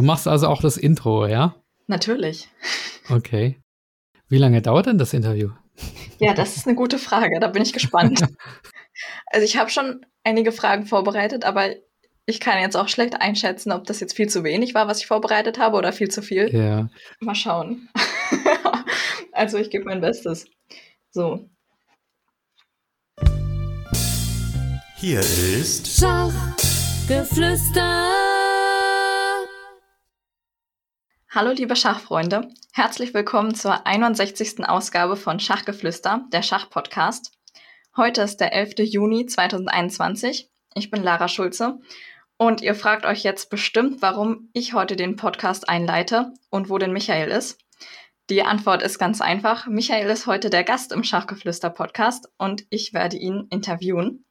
Du machst also auch das Intro, ja? Natürlich. Okay. Wie lange dauert denn das Interview? Ja, das ist eine gute Frage. Da bin ich gespannt. also ich habe schon einige Fragen vorbereitet, aber ich kann jetzt auch schlecht einschätzen, ob das jetzt viel zu wenig war, was ich vorbereitet habe, oder viel zu viel. Ja. Mal schauen. also ich gebe mein Bestes. So. Hier ist Schachgeflüster. Hallo liebe Schachfreunde, herzlich willkommen zur 61. Ausgabe von Schachgeflüster, der Schachpodcast. Heute ist der 11. Juni 2021. Ich bin Lara Schulze und ihr fragt euch jetzt bestimmt, warum ich heute den Podcast einleite und wo denn Michael ist. Die Antwort ist ganz einfach. Michael ist heute der Gast im Schachgeflüster Podcast und ich werde ihn interviewen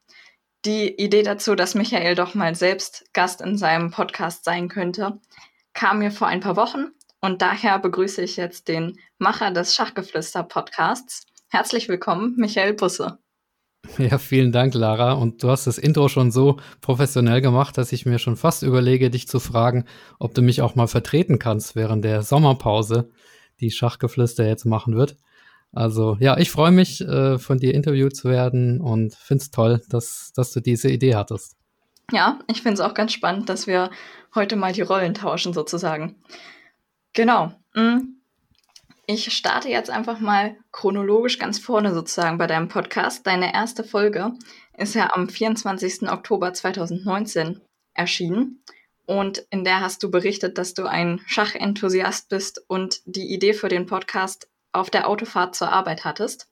die Idee dazu, dass Michael doch mal selbst Gast in seinem Podcast sein könnte, kam mir vor ein paar Wochen und daher begrüße ich jetzt den Macher des Schachgeflüster Podcasts. Herzlich willkommen, Michael Busse. Ja, vielen Dank, Lara. Und du hast das Intro schon so professionell gemacht, dass ich mir schon fast überlege, dich zu fragen, ob du mich auch mal vertreten kannst während der Sommerpause, die Schachgeflüster jetzt machen wird. Also ja, ich freue mich, äh, von dir interviewt zu werden und finde es toll, dass, dass du diese Idee hattest. Ja, ich finde es auch ganz spannend, dass wir heute mal die Rollen tauschen sozusagen. Genau. Mm. Ich starte jetzt einfach mal chronologisch ganz vorne sozusagen bei deinem Podcast. Deine erste Folge ist ja am 24. Oktober 2019 erschienen. Und in der hast du berichtet, dass du ein Schachenthusiast bist und die Idee für den Podcast auf der Autofahrt zur Arbeit hattest.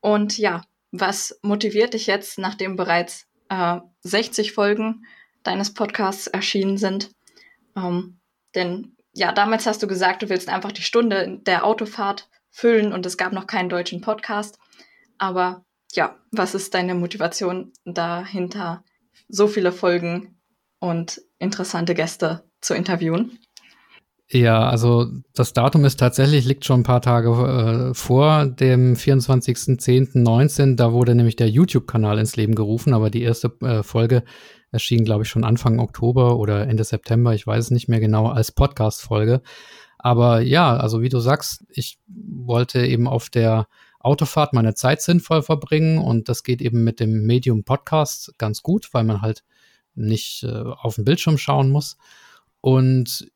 Und ja, was motiviert dich jetzt, nachdem bereits äh, 60 Folgen deines Podcasts erschienen sind? Ähm, denn ja, damals hast du gesagt, du willst einfach die Stunde der Autofahrt füllen und es gab noch keinen deutschen Podcast. Aber ja, was ist deine Motivation dahinter, so viele Folgen und interessante Gäste zu interviewen? Ja, also das Datum ist tatsächlich, liegt schon ein paar Tage äh, vor dem 24.10.19. Da wurde nämlich der YouTube-Kanal ins Leben gerufen, aber die erste äh, Folge erschien, glaube ich, schon Anfang Oktober oder Ende September, ich weiß es nicht mehr genau, als Podcast-Folge. Aber ja, also wie du sagst, ich wollte eben auf der Autofahrt meine Zeit sinnvoll verbringen und das geht eben mit dem Medium Podcast ganz gut, weil man halt nicht äh, auf den Bildschirm schauen muss. Und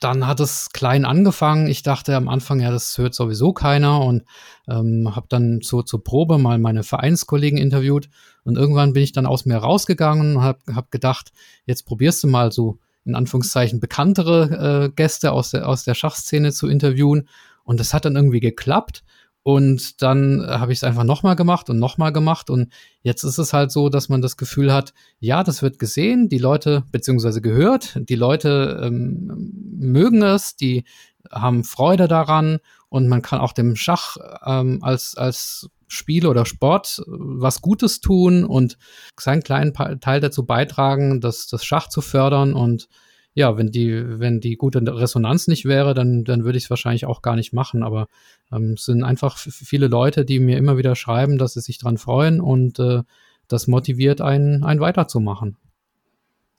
dann hat es klein angefangen. Ich dachte am Anfang, ja, das hört sowieso keiner und ähm, habe dann so zur Probe mal meine Vereinskollegen interviewt. Und irgendwann bin ich dann aus mir rausgegangen und habe hab gedacht, jetzt probierst du mal so in Anführungszeichen bekanntere äh, Gäste aus der, aus der Schachszene zu interviewen. Und das hat dann irgendwie geklappt. Und dann äh, habe ich es einfach nochmal gemacht und nochmal gemacht. Und jetzt ist es halt so, dass man das Gefühl hat, ja, das wird gesehen, die Leute, beziehungsweise gehört, die Leute ähm, mögen es, die haben Freude daran und man kann auch dem Schach ähm, als, als Spiel oder Sport äh, was Gutes tun und seinen kleinen Teil dazu beitragen, das, das Schach zu fördern und ja, wenn die, wenn die gute Resonanz nicht wäre, dann, dann würde ich es wahrscheinlich auch gar nicht machen. Aber ähm, es sind einfach viele Leute, die mir immer wieder schreiben, dass sie sich dran freuen und äh, das motiviert einen, einen weiterzumachen.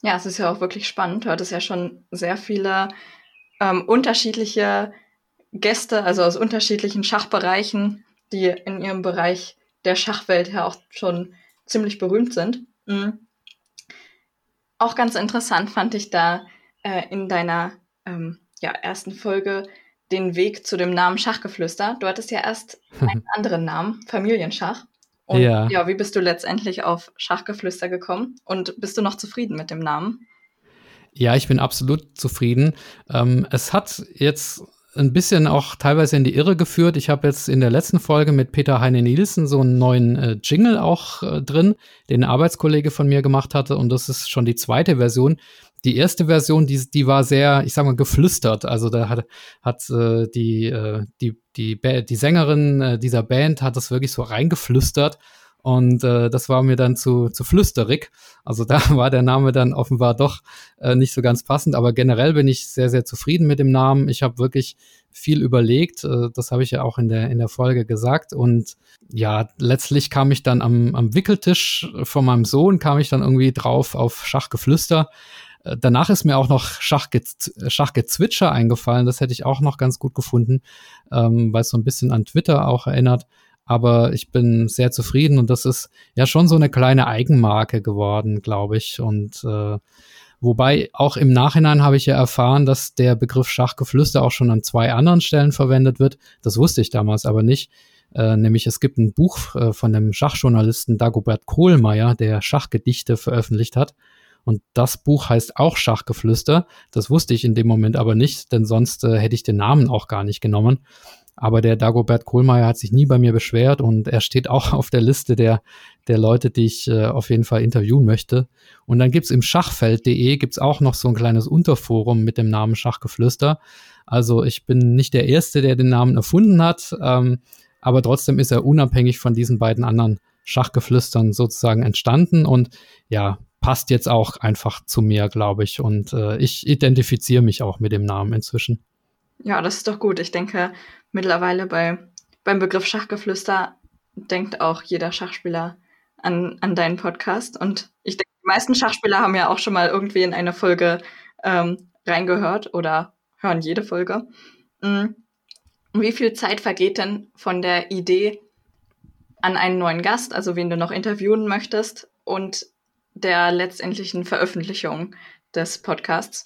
Ja, es ist ja auch wirklich spannend. Du hattest ja schon sehr viele ähm, unterschiedliche Gäste, also aus unterschiedlichen Schachbereichen, die in ihrem Bereich der Schachwelt ja auch schon ziemlich berühmt sind. Mhm. Auch ganz interessant fand ich da äh, in deiner ähm, ja, ersten Folge den Weg zu dem Namen Schachgeflüster. Du hattest ja erst einen anderen Namen, Familienschach. Und ja. ja, wie bist du letztendlich auf Schachgeflüster gekommen? Und bist du noch zufrieden mit dem Namen? Ja, ich bin absolut zufrieden. Ähm, es hat jetzt ein bisschen auch teilweise in die Irre geführt. Ich habe jetzt in der letzten Folge mit Peter Heine Nielsen so einen neuen äh, Jingle auch äh, drin, den ein Arbeitskollege von mir gemacht hatte. Und das ist schon die zweite Version die erste Version, die, die war sehr, ich sag mal, geflüstert. Also da hat, hat äh, die, äh, die, die, die Sängerin äh, dieser Band hat das wirklich so reingeflüstert. Und äh, das war mir dann zu, zu flüsterig. Also da war der Name dann offenbar doch äh, nicht so ganz passend. Aber generell bin ich sehr, sehr zufrieden mit dem Namen. Ich habe wirklich viel überlegt. Äh, das habe ich ja auch in der, in der Folge gesagt. Und ja, letztlich kam ich dann am, am Wickeltisch von meinem Sohn, kam ich dann irgendwie drauf auf Schachgeflüster danach ist mir auch noch Schachge Schachgezwitscher eingefallen. Das hätte ich auch noch ganz gut gefunden, ähm, weil es so ein bisschen an Twitter auch erinnert. Aber ich bin sehr zufrieden und das ist ja schon so eine kleine Eigenmarke geworden, glaube ich. Und äh, wobei auch im Nachhinein habe ich ja erfahren, dass der Begriff Schachgeflüster auch schon an zwei anderen Stellen verwendet wird. Das wusste ich damals aber nicht. Äh, nämlich es gibt ein Buch äh, von dem Schachjournalisten Dagobert Kohlmeier, der Schachgedichte veröffentlicht hat. Und das Buch heißt auch Schachgeflüster. Das wusste ich in dem Moment aber nicht, denn sonst äh, hätte ich den Namen auch gar nicht genommen. Aber der Dagobert Kohlmeier hat sich nie bei mir beschwert und er steht auch auf der Liste der, der Leute, die ich äh, auf jeden Fall interviewen möchte. Und dann gibt's im Schachfeld.de gibt's auch noch so ein kleines Unterforum mit dem Namen Schachgeflüster. Also ich bin nicht der Erste, der den Namen erfunden hat, ähm, aber trotzdem ist er unabhängig von diesen beiden anderen Schachgeflüstern sozusagen entstanden. Und ja, passt jetzt auch einfach zu mir, glaube ich. Und äh, ich identifiziere mich auch mit dem Namen inzwischen. Ja, das ist doch gut. Ich denke, mittlerweile bei, beim Begriff Schachgeflüster denkt auch jeder Schachspieler an, an deinen Podcast. Und ich denke, die meisten Schachspieler haben ja auch schon mal irgendwie in eine Folge ähm, reingehört oder hören jede Folge. Mhm. Wie viel Zeit vergeht denn von der Idee an einen neuen Gast, also wen du noch interviewen möchtest, und der letztendlichen Veröffentlichung des Podcasts?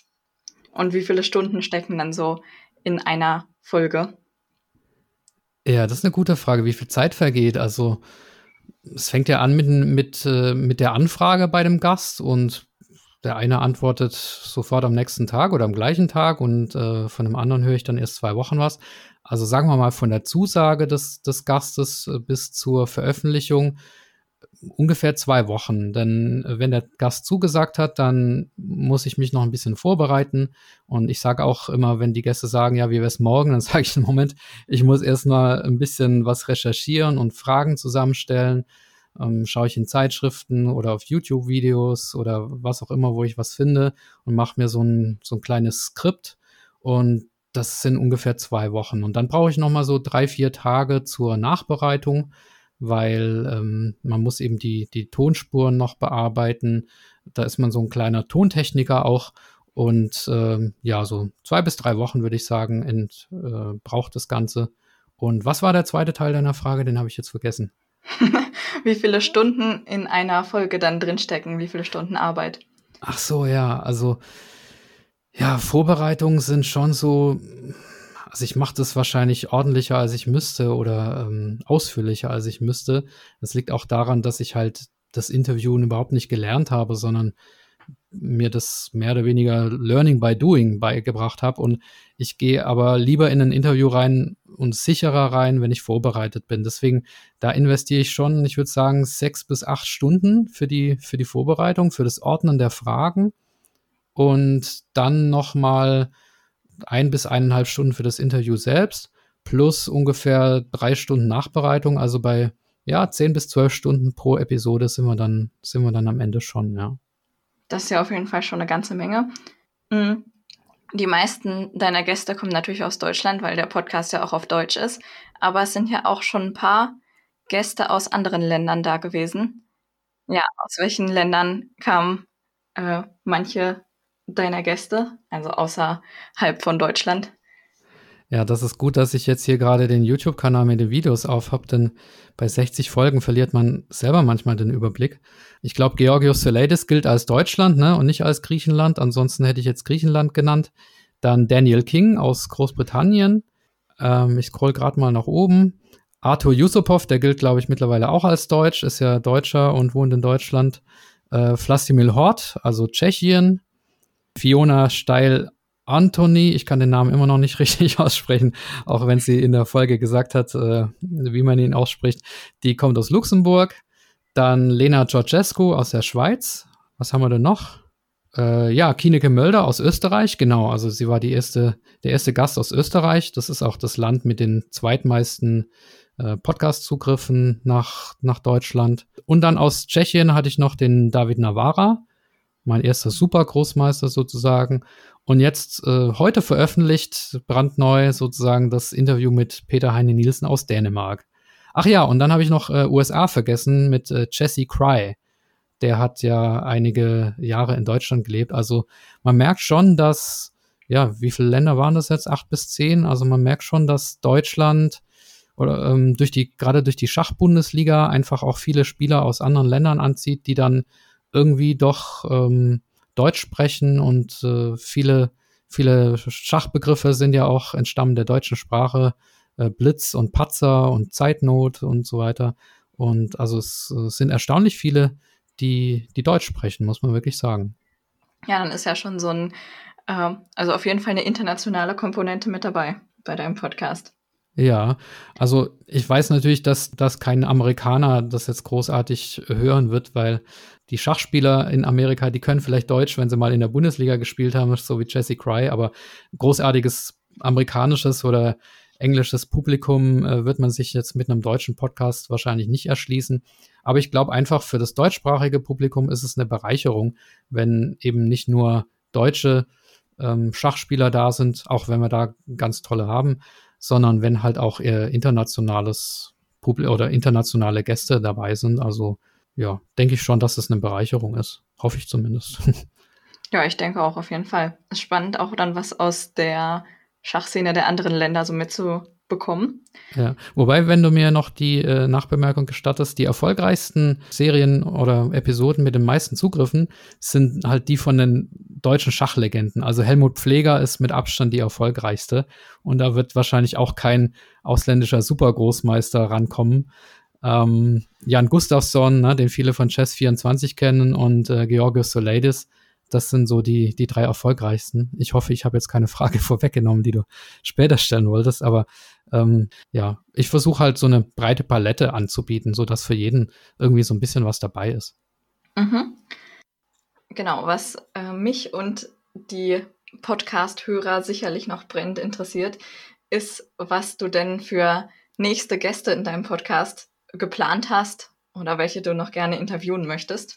Und wie viele Stunden stecken dann so in einer Folge? Ja, das ist eine gute Frage, wie viel Zeit vergeht. Also es fängt ja an mit, mit, äh, mit der Anfrage bei dem Gast und der eine antwortet sofort am nächsten Tag oder am gleichen Tag und äh, von dem anderen höre ich dann erst zwei Wochen was. Also sagen wir mal von der Zusage des, des Gastes äh, bis zur Veröffentlichung ungefähr zwei Wochen. Denn äh, wenn der Gast zugesagt hat, dann muss ich mich noch ein bisschen vorbereiten. Und ich sage auch immer, wenn die Gäste sagen, ja, wie wäre es morgen, dann sage ich im Moment, ich muss erst mal ein bisschen was recherchieren und Fragen zusammenstellen. Ähm, schaue ich in Zeitschriften oder auf YouTube-Videos oder was auch immer, wo ich was finde und mache mir so ein, so ein kleines Skript. Und das sind ungefähr zwei Wochen. Und dann brauche ich noch mal so drei, vier Tage zur Nachbereitung weil ähm, man muss eben die, die Tonspuren noch bearbeiten. Da ist man so ein kleiner Tontechniker auch. Und ähm, ja, so zwei bis drei Wochen würde ich sagen, ent, äh, braucht das Ganze. Und was war der zweite Teil deiner Frage? Den habe ich jetzt vergessen. wie viele Stunden in einer Folge dann drinstecken? Wie viele Stunden Arbeit? Ach so, ja. Also, ja, Vorbereitungen sind schon so also ich mache das wahrscheinlich ordentlicher, als ich müsste oder ähm, ausführlicher, als ich müsste. Das liegt auch daran, dass ich halt das Interviewen überhaupt nicht gelernt habe, sondern mir das mehr oder weniger Learning by Doing beigebracht habe. Und ich gehe aber lieber in ein Interview rein und sicherer rein, wenn ich vorbereitet bin. Deswegen, da investiere ich schon, ich würde sagen, sechs bis acht Stunden für die, für die Vorbereitung, für das Ordnen der Fragen. Und dann nochmal mal ein bis eineinhalb Stunden für das Interview selbst, plus ungefähr drei Stunden Nachbereitung. Also bei ja, zehn bis zwölf Stunden pro Episode sind wir dann, sind wir dann am Ende schon, ja. Das ist ja auf jeden Fall schon eine ganze Menge. Mhm. Die meisten deiner Gäste kommen natürlich aus Deutschland, weil der Podcast ja auch auf Deutsch ist. Aber es sind ja auch schon ein paar Gäste aus anderen Ländern da gewesen. Ja, aus welchen Ländern kamen äh, manche deiner Gäste, also außerhalb von Deutschland? Ja, das ist gut, dass ich jetzt hier gerade den YouTube-Kanal mit den Videos auf habe, denn bei 60 Folgen verliert man selber manchmal den Überblick. Ich glaube, Georgios Soleidis gilt als Deutschland ne, und nicht als Griechenland. Ansonsten hätte ich jetzt Griechenland genannt. Dann Daniel King aus Großbritannien. Ähm, ich scroll gerade mal nach oben. Arthur Yusupov, der gilt, glaube ich, mittlerweile auch als Deutsch, ist ja Deutscher und wohnt in Deutschland. Äh, Hort, also Tschechien. Fiona Steil Anthony, ich kann den Namen immer noch nicht richtig aussprechen, auch wenn sie in der Folge gesagt hat, äh, wie man ihn ausspricht. Die kommt aus Luxemburg. Dann Lena Georgescu aus der Schweiz. Was haben wir denn noch? Äh, ja, Kineke Mölder aus Österreich, genau. Also sie war die erste, der erste Gast aus Österreich. Das ist auch das Land mit den zweitmeisten äh, Podcast-Zugriffen nach, nach Deutschland. Und dann aus Tschechien hatte ich noch den David Navara mein erster Super-Großmeister sozusagen. Und jetzt äh, heute veröffentlicht, brandneu sozusagen, das Interview mit Peter Heine Nielsen aus Dänemark. Ach ja, und dann habe ich noch äh, USA vergessen mit äh, Jesse Cry. der hat ja einige Jahre in Deutschland gelebt. Also man merkt schon, dass, ja, wie viele Länder waren das jetzt? Acht bis zehn? Also man merkt schon, dass Deutschland oder ähm, durch die, gerade durch die Schachbundesliga einfach auch viele Spieler aus anderen Ländern anzieht, die dann irgendwie doch ähm, Deutsch sprechen und äh, viele, viele Schachbegriffe sind ja auch entstammen der deutschen Sprache. Äh, Blitz und Patzer und Zeitnot und so weiter. Und also es, es sind erstaunlich viele, die, die Deutsch sprechen, muss man wirklich sagen. Ja, dann ist ja schon so ein, äh, also auf jeden Fall eine internationale Komponente mit dabei bei deinem Podcast. Ja, also ich weiß natürlich, dass, dass kein Amerikaner das jetzt großartig hören wird, weil die Schachspieler in Amerika, die können vielleicht Deutsch, wenn sie mal in der Bundesliga gespielt haben, so wie Jesse Cry, aber großartiges amerikanisches oder englisches Publikum äh, wird man sich jetzt mit einem deutschen Podcast wahrscheinlich nicht erschließen. Aber ich glaube einfach, für das deutschsprachige Publikum ist es eine Bereicherung, wenn eben nicht nur deutsche ähm, Schachspieler da sind, auch wenn wir da ganz tolle haben, sondern wenn halt auch eher internationales Publikum oder internationale Gäste dabei sind. Also ja, denke ich schon, dass es eine Bereicherung ist. Hoffe ich zumindest. Ja, ich denke auch auf jeden Fall. Spannend, auch dann was aus der Schachszene der anderen Länder so mitzubekommen. Ja, wobei, wenn du mir noch die äh, Nachbemerkung gestattest, die erfolgreichsten Serien oder Episoden mit den meisten Zugriffen sind halt die von den deutschen Schachlegenden. Also Helmut Pfleger ist mit Abstand die erfolgreichste und da wird wahrscheinlich auch kein ausländischer Supergroßmeister rankommen. Ähm, Jan Gustafsson, ne, den viele von Chess24 kennen und äh, Georgios Soleidis, das sind so die, die drei erfolgreichsten. Ich hoffe, ich habe jetzt keine Frage vorweggenommen, die du später stellen wolltest, aber ähm, ja, ich versuche halt so eine breite Palette anzubieten, sodass für jeden irgendwie so ein bisschen was dabei ist. Mhm. Genau, was äh, mich und die Podcast-Hörer sicherlich noch brennend interessiert, ist, was du denn für nächste Gäste in deinem Podcast geplant hast oder welche du noch gerne interviewen möchtest.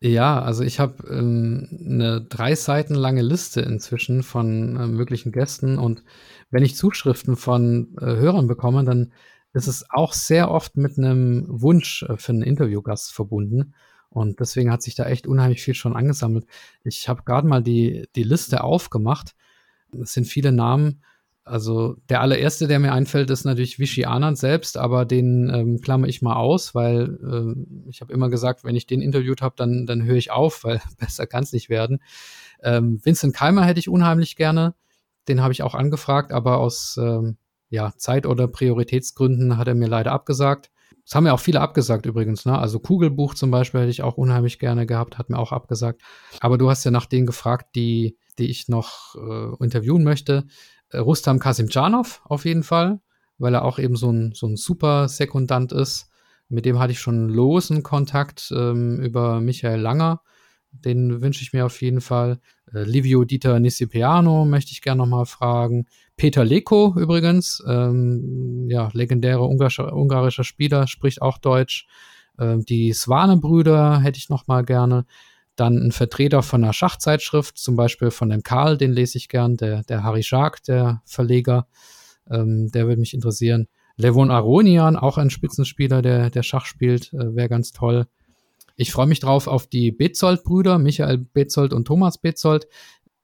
Ja, also ich habe ähm, eine drei Seiten lange Liste inzwischen von äh, möglichen Gästen und wenn ich Zuschriften von äh, Hörern bekomme, dann ist es auch sehr oft mit einem Wunsch äh, für einen Interviewgast verbunden. Und deswegen hat sich da echt unheimlich viel schon angesammelt. Ich habe gerade mal die, die Liste aufgemacht. Es sind viele Namen, also der allererste, der mir einfällt, ist natürlich Vichy Anand selbst, aber den ähm, klammer ich mal aus, weil ähm, ich habe immer gesagt, wenn ich den interviewt habe, dann, dann höre ich auf, weil besser kann es nicht werden. Ähm, Vincent Keimer hätte ich unheimlich gerne. Den habe ich auch angefragt, aber aus ähm, ja, Zeit- oder Prioritätsgründen hat er mir leider abgesagt. Das haben ja auch viele abgesagt übrigens, ne? Also Kugelbuch zum Beispiel hätte ich auch unheimlich gerne gehabt, hat mir auch abgesagt. Aber du hast ja nach denen gefragt, die, die ich noch äh, interviewen möchte. Äh, Rustam Kasimcanov auf jeden Fall, weil er auch eben so ein, so ein super Sekundant ist. Mit dem hatte ich schon losen Kontakt ähm, über Michael Langer. Den wünsche ich mir auf jeden Fall. Äh, Livio Dieter Nisipiano möchte ich gerne nochmal fragen. Peter Leko übrigens, ähm, ja, legendärer ungarischer, ungarischer Spieler, spricht auch Deutsch. Ähm, die Swane-Brüder hätte ich nochmal gerne. Dann ein Vertreter von einer Schachzeitschrift, zum Beispiel von dem Karl, den lese ich gern, der, der Harry Schark, der Verleger, ähm, der würde mich interessieren. Levon Aronian, auch ein Spitzenspieler, der, der Schach spielt, äh, wäre ganz toll. Ich freue mich drauf auf die Betzold-Brüder, Michael Betzold und Thomas Betzold.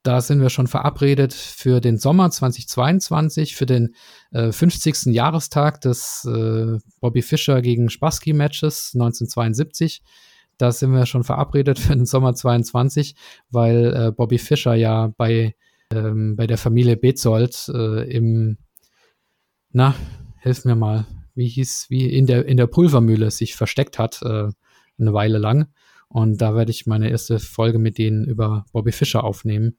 Da sind wir schon verabredet für den Sommer 2022, für den äh, 50. Jahrestag des äh, Bobby Fischer gegen Spassky-Matches 1972 da sind wir schon verabredet für den Sommer 22, weil äh, Bobby Fischer ja bei, ähm, bei der Familie Betzold äh, im, na, hilf mir mal, wie hieß, wie in der, in der Pulvermühle sich versteckt hat, äh, eine Weile lang. Und da werde ich meine erste Folge mit denen über Bobby Fischer aufnehmen.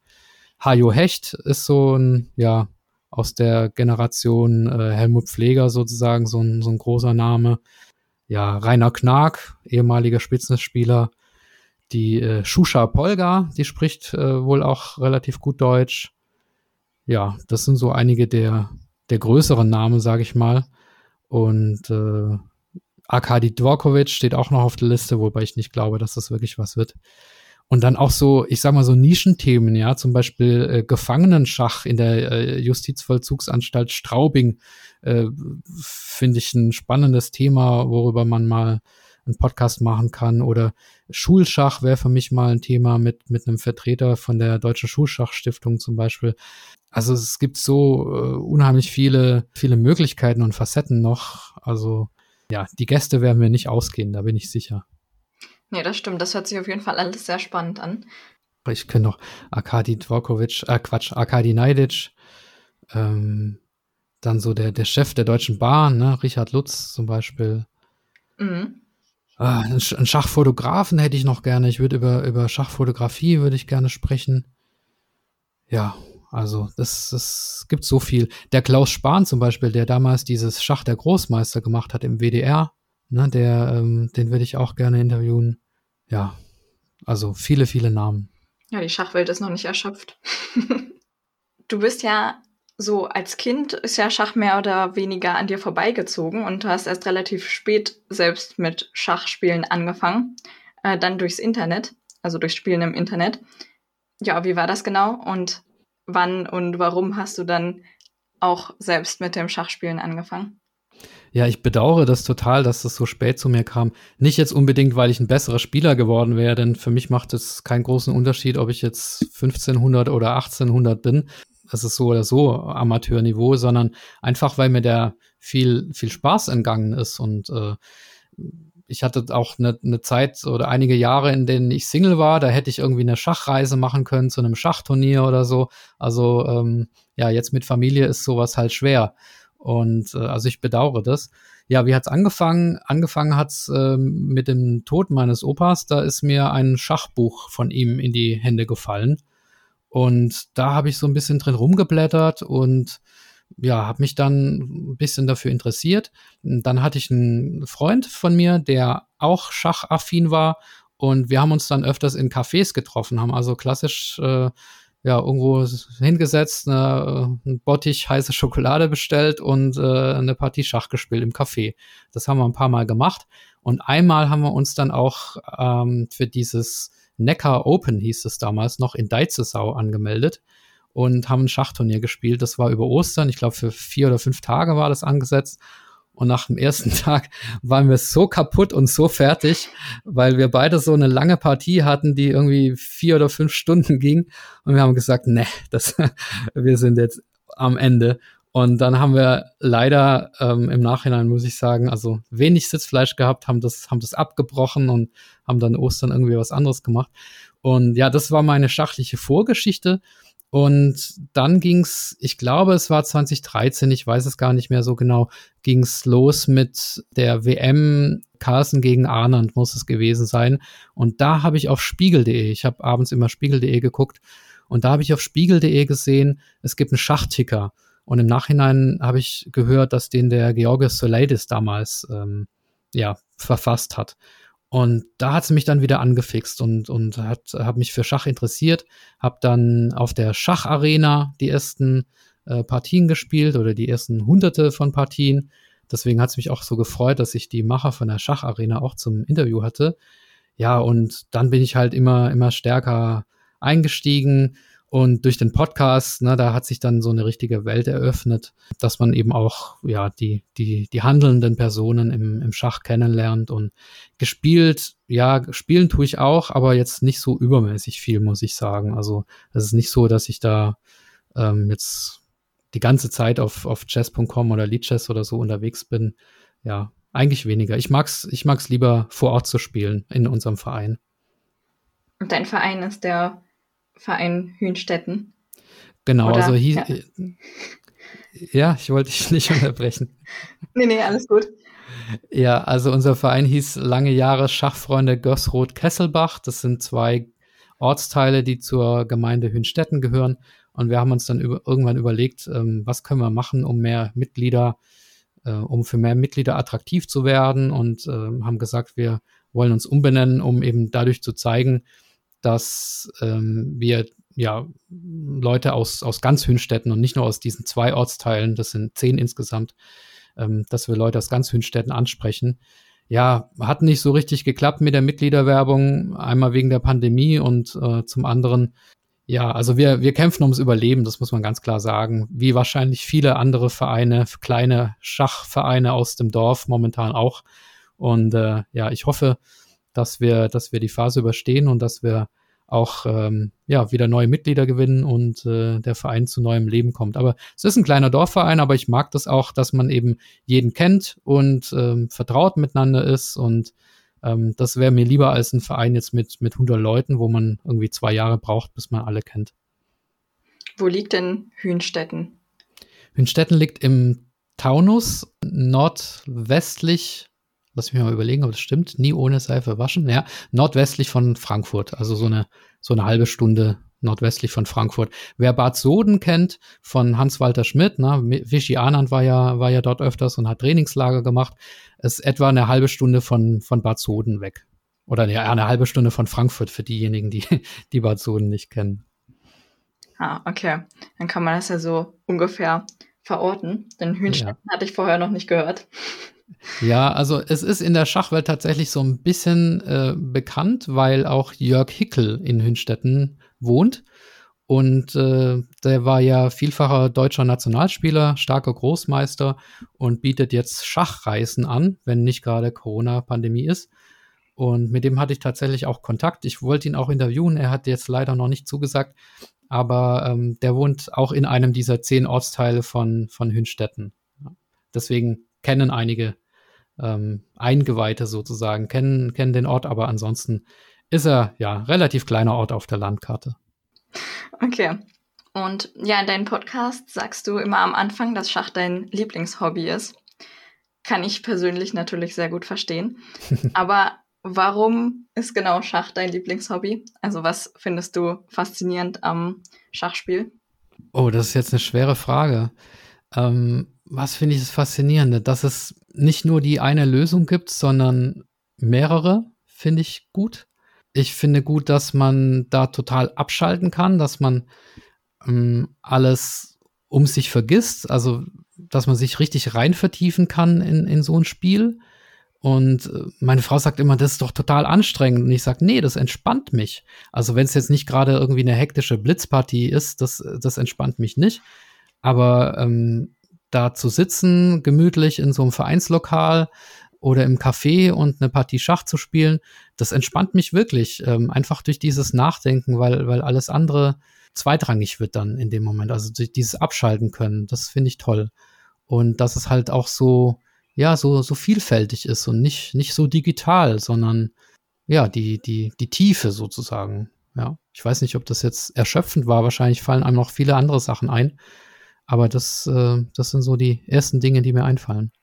Hajo Hecht ist so ein, ja, aus der Generation äh, Helmut Pfleger sozusagen, so ein, so ein großer Name ja, Rainer Knag, ehemaliger Spitzenspieler, die äh, Shusha Polga, die spricht äh, wohl auch relativ gut Deutsch. Ja, das sind so einige der, der größeren Namen, sage ich mal. Und äh, Arkadi Dvorkovic steht auch noch auf der Liste, wobei ich nicht glaube, dass das wirklich was wird. Und dann auch so, ich sag mal so Nischenthemen, ja, zum Beispiel äh, Gefangenenschach in der äh, Justizvollzugsanstalt Straubing, äh, finde ich ein spannendes Thema, worüber man mal einen Podcast machen kann. Oder Schulschach wäre für mich mal ein Thema mit, mit einem Vertreter von der Deutschen Schulschachstiftung zum Beispiel. Also es gibt so äh, unheimlich viele, viele Möglichkeiten und Facetten noch. Also ja, die Gäste werden mir nicht ausgehen, da bin ich sicher. Nee, das stimmt. Das hört sich auf jeden Fall alles sehr spannend an. Ich kenne noch Arkadi Dvorkovic, äh Quatsch, Arkadi Neidic, ähm, dann so der, der Chef der Deutschen Bahn, ne, Richard Lutz zum Beispiel. Mhm. Äh, einen Schachfotografen hätte ich noch gerne. Ich würde über, über Schachfotografie würde ich gerne sprechen. Ja, also das, das gibt so viel. Der Klaus Spahn zum Beispiel, der damals dieses Schach der Großmeister gemacht hat im WDR, ne, der, ähm, den würde ich auch gerne interviewen. Ja, also viele, viele Namen. Ja, die Schachwelt ist noch nicht erschöpft. du bist ja so als Kind ist ja Schach mehr oder weniger an dir vorbeigezogen und du hast erst relativ spät selbst mit Schachspielen angefangen, äh, dann durchs Internet, also durch Spielen im Internet. Ja, wie war das genau und wann und warum hast du dann auch selbst mit dem Schachspielen angefangen? Ja, ich bedauere das total, dass das so spät zu mir kam. Nicht jetzt unbedingt, weil ich ein besserer Spieler geworden wäre, denn für mich macht es keinen großen Unterschied, ob ich jetzt 1500 oder 1800 bin. Das ist so oder so Amateurniveau, sondern einfach, weil mir der viel, viel Spaß entgangen ist und äh, ich hatte auch eine, eine Zeit oder einige Jahre, in denen ich Single war. Da hätte ich irgendwie eine Schachreise machen können zu einem Schachturnier oder so. Also ähm, ja, jetzt mit Familie ist sowas halt schwer. Und äh, also ich bedauere das. Ja, wie hat's angefangen? Angefangen hat's äh, mit dem Tod meines Opas. Da ist mir ein Schachbuch von ihm in die Hände gefallen. Und da habe ich so ein bisschen drin rumgeblättert und ja, habe mich dann ein bisschen dafür interessiert. Dann hatte ich einen Freund von mir, der auch schachaffin war und wir haben uns dann öfters in Cafés getroffen, haben also klassisch äh, ja, irgendwo hingesetzt, eine, ein Bottich heiße Schokolade bestellt und äh, eine Partie Schach gespielt im Café. Das haben wir ein paar Mal gemacht. Und einmal haben wir uns dann auch ähm, für dieses Neckar Open, hieß es damals noch, in Deizesau angemeldet und haben ein Schachturnier gespielt. Das war über Ostern. Ich glaube, für vier oder fünf Tage war das angesetzt. Und nach dem ersten Tag waren wir so kaputt und so fertig, weil wir beide so eine lange Partie hatten, die irgendwie vier oder fünf Stunden ging. Und wir haben gesagt, ne, das, wir sind jetzt am Ende. Und dann haben wir leider ähm, im Nachhinein, muss ich sagen, also wenig Sitzfleisch gehabt, haben das, haben das abgebrochen und haben dann Ostern irgendwie was anderes gemacht. Und ja, das war meine schachliche Vorgeschichte. Und dann ging's, ich glaube, es war 2013, ich weiß es gar nicht mehr so genau, ging's los mit der WM Carlsen gegen Arnold, muss es gewesen sein. Und da habe ich auf spiegel.de, ich habe abends immer spiegel.de geguckt, und da habe ich auf spiegel.de gesehen, es gibt einen Schachticker. Und im Nachhinein habe ich gehört, dass den der Georges Soleidis damals ähm, ja, verfasst hat. Und da hat es mich dann wieder angefixt und, und hat, hat mich für Schach interessiert. Habe dann auf der Schacharena die ersten äh, Partien gespielt oder die ersten Hunderte von Partien. Deswegen hat es mich auch so gefreut, dass ich die Macher von der Schacharena auch zum Interview hatte. Ja, und dann bin ich halt immer, immer stärker eingestiegen, und durch den Podcast, ne, da hat sich dann so eine richtige Welt eröffnet, dass man eben auch ja die die die handelnden Personen im, im Schach kennenlernt und gespielt, ja spielen tue ich auch, aber jetzt nicht so übermäßig viel, muss ich sagen. Also es ist nicht so, dass ich da ähm, jetzt die ganze Zeit auf auf chess.com oder Leadchess oder so unterwegs bin. Ja, eigentlich weniger. Ich mag's ich mag's lieber vor Ort zu spielen in unserem Verein. Und dein Verein ist der Verein Hünstetten. Genau, Oder, also hier. Ja. Ja, ich wollte dich nicht unterbrechen. nee, nee, alles gut. Ja, also unser Verein hieß lange Jahre Schachfreunde Gössroth-Kesselbach. Das sind zwei Ortsteile, die zur Gemeinde Hünstetten gehören. Und wir haben uns dann über, irgendwann überlegt, ähm, was können wir machen, um mehr Mitglieder, äh, um für mehr Mitglieder attraktiv zu werden und äh, haben gesagt, wir wollen uns umbenennen, um eben dadurch zu zeigen, dass ähm, wir ja Leute aus, aus ganz Hünstetten und nicht nur aus diesen zwei Ortsteilen, das sind zehn insgesamt, ähm, dass wir Leute aus ganz Hünstetten ansprechen. Ja, hat nicht so richtig geklappt mit der Mitgliederwerbung, einmal wegen der Pandemie und äh, zum anderen, ja, also wir, wir kämpfen ums Überleben, das muss man ganz klar sagen, wie wahrscheinlich viele andere Vereine, kleine Schachvereine aus dem Dorf momentan auch. Und äh, ja, ich hoffe, dass wir, dass wir die Phase überstehen und dass wir auch ähm, ja wieder neue Mitglieder gewinnen und äh, der Verein zu neuem Leben kommt. Aber es ist ein kleiner Dorfverein, aber ich mag das auch, dass man eben jeden kennt und ähm, vertraut miteinander ist und ähm, das wäre mir lieber als ein Verein jetzt mit mit 100 Leuten, wo man irgendwie zwei Jahre braucht, bis man alle kennt. Wo liegt denn Hünstetten? Hünstetten liegt im Taunus, nordwestlich lass mich mal überlegen, ob das stimmt, nie ohne Seife waschen, ja, nordwestlich von Frankfurt, also so eine, so eine halbe Stunde nordwestlich von Frankfurt. Wer Bad Soden kennt von Hans-Walter Schmidt, ne, Vichy Anand war ja, war ja dort öfters und hat Trainingslager gemacht, ist etwa eine halbe Stunde von, von Bad Soden weg. Oder ja, eine halbe Stunde von Frankfurt für diejenigen, die, die Bad Soden nicht kennen. Ah, okay. Dann kann man das ja so ungefähr verorten. Denn Hühnstetten ja. hatte ich vorher noch nicht gehört. Ja, also es ist in der Schachwelt tatsächlich so ein bisschen äh, bekannt, weil auch Jörg Hickel in Hünstetten wohnt. Und äh, der war ja vielfacher deutscher Nationalspieler, starker Großmeister und bietet jetzt Schachreisen an, wenn nicht gerade Corona-Pandemie ist. Und mit dem hatte ich tatsächlich auch Kontakt. Ich wollte ihn auch interviewen. Er hat jetzt leider noch nicht zugesagt. Aber ähm, der wohnt auch in einem dieser zehn Ortsteile von, von Hünstetten. Deswegen kennen einige ähm, Eingeweihte sozusagen, kennen, kennen den Ort, aber ansonsten ist er ja relativ kleiner Ort auf der Landkarte. Okay. Und ja, in deinem Podcast sagst du immer am Anfang, dass Schach dein Lieblingshobby ist. Kann ich persönlich natürlich sehr gut verstehen. aber warum ist genau Schach dein Lieblingshobby? Also was findest du faszinierend am Schachspiel? Oh, das ist jetzt eine schwere Frage. Ähm, was finde ich das Faszinierende? Dass es nicht nur die eine Lösung gibt, sondern mehrere, finde ich gut. Ich finde gut, dass man da total abschalten kann, dass man ähm, alles um sich vergisst, also dass man sich richtig rein vertiefen kann in, in so ein Spiel. Und äh, meine Frau sagt immer, das ist doch total anstrengend. Und ich sage, nee, das entspannt mich. Also wenn es jetzt nicht gerade irgendwie eine hektische Blitzpartie ist, das, das entspannt mich nicht. Aber ähm, da zu sitzen, gemütlich in so einem Vereinslokal oder im Café und eine Partie Schach zu spielen, das entspannt mich wirklich. Ähm, einfach durch dieses Nachdenken, weil, weil alles andere zweitrangig wird dann in dem Moment. Also durch dieses Abschalten können, das finde ich toll. Und dass es halt auch so, ja, so, so vielfältig ist und nicht, nicht so digital, sondern ja, die, die, die Tiefe sozusagen. Ja, ich weiß nicht, ob das jetzt erschöpfend war. Wahrscheinlich fallen einem noch viele andere Sachen ein. Aber das, äh, das sind so die ersten Dinge, die mir einfallen.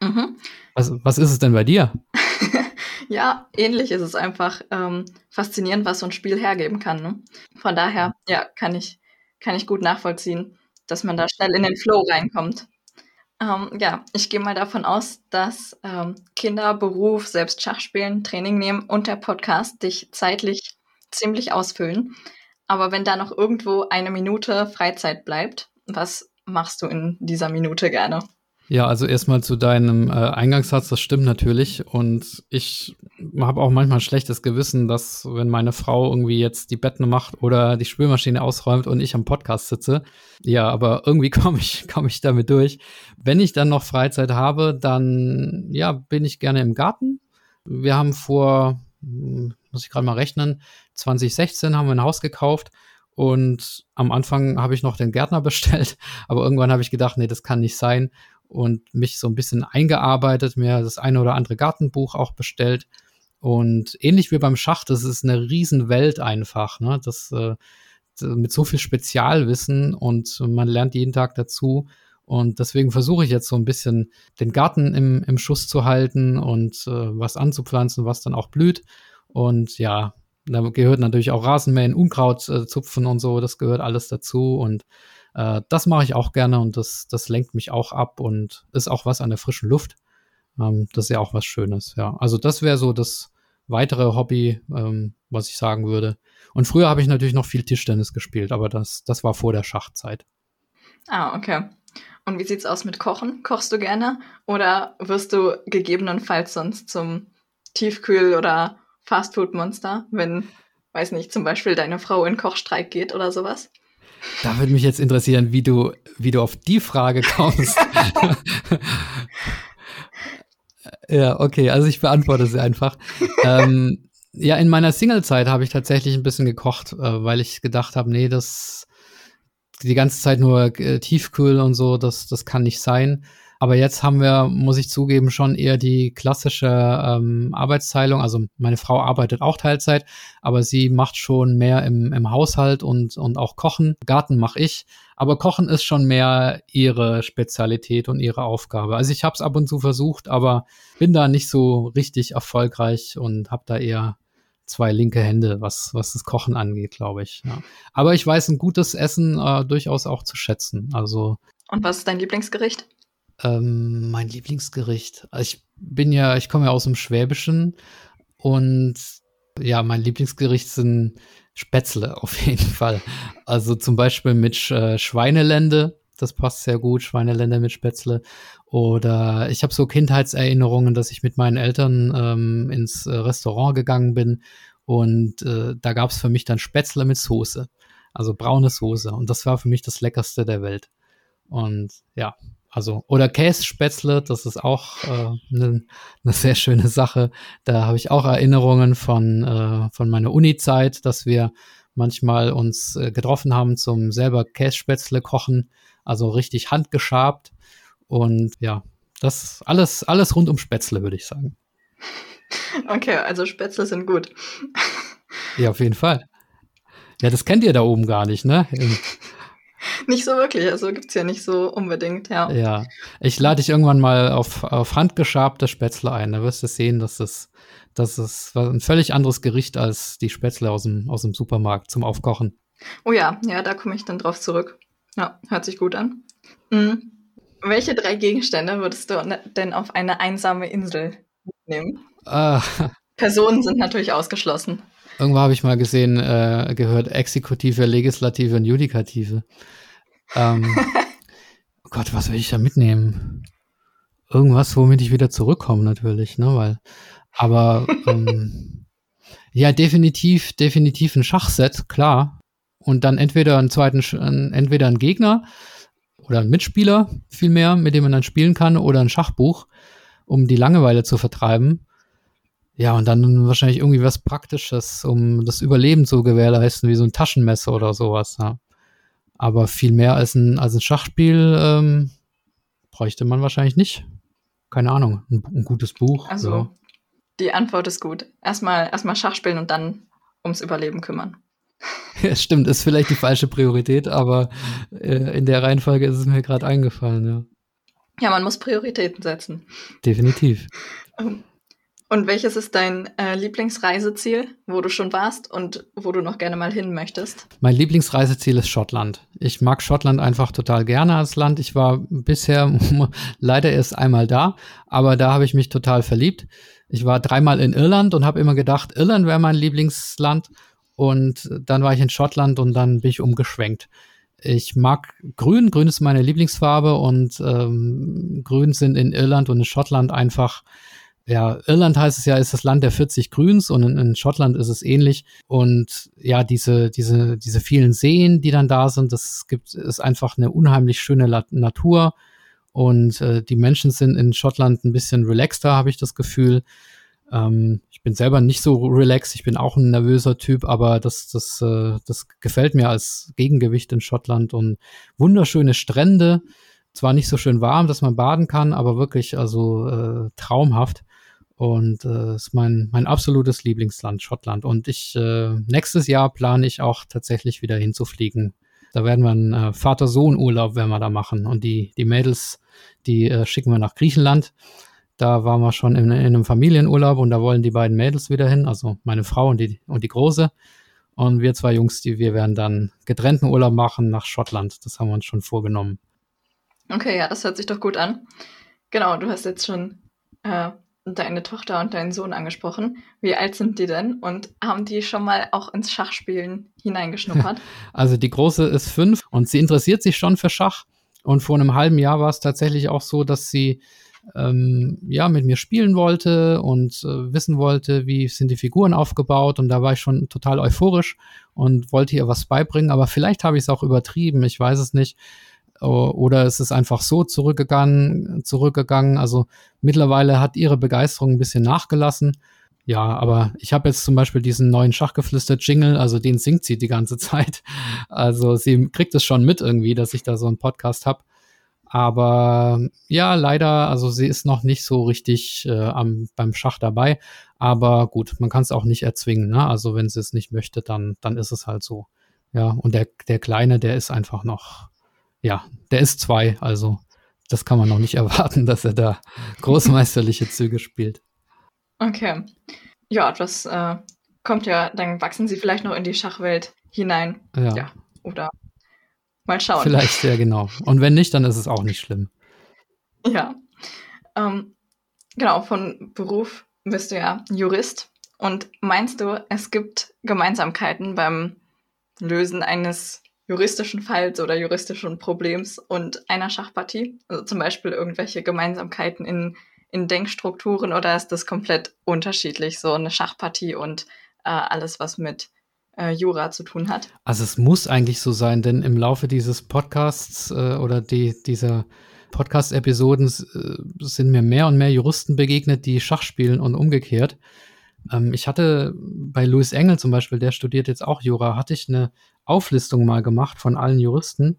Mhm. Was, was ist es denn bei dir? ja, ähnlich ist es einfach ähm, faszinierend, was so ein Spiel hergeben kann. Ne? Von daher, ja, kann ich, kann ich gut nachvollziehen, dass man da schnell in den Flow reinkommt. Ähm, ja, ich gehe mal davon aus, dass ähm, Kinder, Beruf, selbst Schachspielen, Training nehmen und der Podcast dich zeitlich ziemlich ausfüllen. Aber wenn da noch irgendwo eine Minute Freizeit bleibt, was machst du in dieser Minute gerne? Ja, also erstmal zu deinem äh, Eingangssatz, das stimmt natürlich. Und ich habe auch manchmal ein schlechtes Gewissen, dass wenn meine Frau irgendwie jetzt die Betten macht oder die Spülmaschine ausräumt und ich am Podcast sitze. Ja, aber irgendwie komme ich, komme ich damit durch. Wenn ich dann noch Freizeit habe, dann ja, bin ich gerne im Garten. Wir haben vor, hm, muss ich gerade mal rechnen, 2016 haben wir ein Haus gekauft und am Anfang habe ich noch den Gärtner bestellt, aber irgendwann habe ich gedacht, nee, das kann nicht sein und mich so ein bisschen eingearbeitet, mir das eine oder andere Gartenbuch auch bestellt. Und ähnlich wie beim Schach, das ist eine Riesenwelt einfach, ne? Das äh, mit so viel Spezialwissen und man lernt jeden Tag dazu. Und deswegen versuche ich jetzt so ein bisschen den Garten im, im Schuss zu halten und äh, was anzupflanzen, was dann auch blüht. Und ja, da gehört natürlich auch Rasenmähen, Unkraut äh, zupfen und so, das gehört alles dazu. Und äh, das mache ich auch gerne und das, das lenkt mich auch ab und ist auch was an der frischen Luft. Ähm, das ist ja auch was Schönes, ja. Also das wäre so das weitere Hobby, ähm, was ich sagen würde. Und früher habe ich natürlich noch viel Tischtennis gespielt, aber das, das war vor der Schachzeit. Ah, okay. Und wie sieht's aus mit Kochen? Kochst du gerne? Oder wirst du gegebenenfalls sonst zum Tiefkühl- oder Fastfood-Monster, wenn, weiß nicht, zum Beispiel deine Frau in Kochstreik geht oder sowas? Da würde mich jetzt interessieren, wie du, wie du auf die Frage kommst. Ja, okay, also ich beantworte sie einfach. ähm, ja, in meiner Single-Zeit habe ich tatsächlich ein bisschen gekocht, äh, weil ich gedacht habe, nee, das die ganze Zeit nur äh, Tiefkühl und so, das, das kann nicht sein. Aber jetzt haben wir, muss ich zugeben, schon eher die klassische ähm, Arbeitsteilung. Also meine Frau arbeitet auch Teilzeit, aber sie macht schon mehr im, im Haushalt und, und auch Kochen. Garten mache ich. Aber Kochen ist schon mehr ihre Spezialität und ihre Aufgabe. Also ich habe es ab und zu versucht, aber bin da nicht so richtig erfolgreich und habe da eher zwei linke Hände, was, was das Kochen angeht, glaube ich. Ja. Aber ich weiß ein gutes Essen äh, durchaus auch zu schätzen. Also. Und was ist dein Lieblingsgericht? Ähm, mein Lieblingsgericht. Also ich bin ja, ich komme ja aus dem Schwäbischen und ja, mein Lieblingsgericht sind Spätzle auf jeden Fall. Also zum Beispiel mit äh, Schweinelende, das passt sehr gut, Schweinelende mit Spätzle. Oder ich habe so Kindheitserinnerungen, dass ich mit meinen Eltern ähm, ins äh, Restaurant gegangen bin und äh, da gab es für mich dann Spätzle mit Soße, also braune Soße. Und das war für mich das Leckerste der Welt. Und ja, also, oder Kässpätzle, das ist auch eine äh, ne, ne sehr schöne Sache. Da habe ich auch Erinnerungen von, äh, von meiner Uni-Zeit, dass wir manchmal uns äh, getroffen haben zum selber Kässpätzle kochen, also richtig handgeschabt. Und ja, das alles, alles rund um Spätzle, würde ich sagen. Okay, also Spätzle sind gut. Ja, auf jeden Fall. Ja, das kennt ihr da oben gar nicht, ne? nicht so wirklich, also gibt es ja nicht so unbedingt, ja. Ja, ich lade dich irgendwann mal auf, auf handgeschabte Spätzle ein. Da wirst du sehen, dass es, dass es ein völlig anderes Gericht als die Spätzle aus dem, aus dem Supermarkt zum Aufkochen. Oh ja, ja, da komme ich dann drauf zurück. Ja, hört sich gut an. Mhm. Welche drei Gegenstände würdest du denn auf eine einsame Insel mitnehmen? Ah. Personen sind natürlich ausgeschlossen. Irgendwo habe ich mal gesehen, äh, gehört Exekutive, Legislative und Judikative. Ähm, oh Gott, was will ich da mitnehmen? Irgendwas, womit ich wieder zurückkomme, natürlich, ne? Weil, aber ähm, ja, definitiv, definitiv ein Schachset, klar. Und dann entweder einen zweiten, entweder ein Gegner oder ein Mitspieler, vielmehr, mit dem man dann spielen kann, oder ein Schachbuch, um die Langeweile zu vertreiben. Ja, und dann wahrscheinlich irgendwie was Praktisches, um das Überleben zu gewährleisten, wie so ein Taschenmesser oder sowas. Ja. Aber viel mehr als ein, als ein Schachspiel ähm, bräuchte man wahrscheinlich nicht. Keine Ahnung, ein, ein gutes Buch. Also, ja. die Antwort ist gut. Erstmal, erstmal Schach spielen und dann ums Überleben kümmern. Ja, stimmt, ist vielleicht die falsche Priorität, aber äh, in der Reihenfolge ist es mir gerade eingefallen, ja. Ja, man muss Prioritäten setzen. Definitiv. Und welches ist dein äh, Lieblingsreiseziel, wo du schon warst und wo du noch gerne mal hin möchtest? Mein Lieblingsreiseziel ist Schottland. Ich mag Schottland einfach total gerne als Land. Ich war bisher leider erst einmal da, aber da habe ich mich total verliebt. Ich war dreimal in Irland und habe immer gedacht, Irland wäre mein Lieblingsland. Und dann war ich in Schottland und dann bin ich umgeschwenkt. Ich mag Grün. Grün ist meine Lieblingsfarbe und ähm, Grün sind in Irland und in Schottland einfach ja, Irland heißt es ja, ist das Land der 40 Grüns und in, in, Schottland ist es ähnlich. Und ja, diese, diese, diese vielen Seen, die dann da sind, das gibt, ist einfach eine unheimlich schöne La Natur. Und äh, die Menschen sind in Schottland ein bisschen relaxter, habe ich das Gefühl. Ähm, ich bin selber nicht so relaxed, ich bin auch ein nervöser Typ, aber das, das, äh, das gefällt mir als Gegengewicht in Schottland und wunderschöne Strände. Zwar nicht so schön warm, dass man baden kann, aber wirklich also äh, traumhaft. Und äh, ist mein, mein absolutes Lieblingsland, Schottland. Und ich äh, nächstes Jahr plane ich auch tatsächlich wieder hinzufliegen. Da werden wir einen äh, Vater-Sohn-Urlaub werden wir da machen. Und die, die Mädels, die äh, schicken wir nach Griechenland. Da waren wir schon in, in einem Familienurlaub und da wollen die beiden Mädels wieder hin, also meine Frau und die, und die Große. Und wir zwei Jungs, die wir werden dann getrennten Urlaub machen nach Schottland. Das haben wir uns schon vorgenommen. Okay, ja, das hört sich doch gut an. Genau, du hast jetzt schon äh, deine Tochter und deinen Sohn angesprochen. Wie alt sind die denn und haben die schon mal auch ins Schachspielen hineingeschnuppert? Also die große ist fünf und sie interessiert sich schon für Schach. Und vor einem halben Jahr war es tatsächlich auch so, dass sie ähm, ja mit mir spielen wollte und äh, wissen wollte, wie sind die Figuren aufgebaut. Und da war ich schon total euphorisch und wollte ihr was beibringen. Aber vielleicht habe ich es auch übertrieben. Ich weiß es nicht. Oder es ist einfach so zurückgegangen, zurückgegangen. Also mittlerweile hat ihre Begeisterung ein bisschen nachgelassen. Ja, aber ich habe jetzt zum Beispiel diesen neuen Schachgeflüster-Jingle, also den singt sie die ganze Zeit. Also sie kriegt es schon mit irgendwie, dass ich da so einen Podcast habe. Aber ja, leider, also sie ist noch nicht so richtig äh, am, beim Schach dabei. Aber gut, man kann es auch nicht erzwingen. Ne? Also wenn sie es nicht möchte, dann, dann ist es halt so. Ja, und der, der Kleine, der ist einfach noch, ja, der ist zwei. Also das kann man noch nicht erwarten, dass er da großmeisterliche Züge spielt. Okay. Ja, das äh, kommt ja, dann wachsen sie vielleicht noch in die Schachwelt hinein. Ja. ja. Oder mal schauen. Vielleicht sehr genau. Und wenn nicht, dann ist es auch nicht schlimm. Ja. Ähm, genau, von Beruf bist du ja Jurist. Und meinst du, es gibt Gemeinsamkeiten beim Lösen eines juristischen Falls oder juristischen Problems und einer Schachpartie? Also zum Beispiel irgendwelche Gemeinsamkeiten in in Denkstrukturen oder ist das komplett unterschiedlich, so eine Schachpartie und äh, alles, was mit äh, Jura zu tun hat? Also es muss eigentlich so sein, denn im Laufe dieses Podcasts äh, oder die, dieser Podcast-Episoden äh, sind mir mehr und mehr Juristen begegnet, die Schach spielen und umgekehrt. Ähm, ich hatte bei Louis Engel zum Beispiel, der studiert jetzt auch Jura, hatte ich eine Auflistung mal gemacht von allen Juristen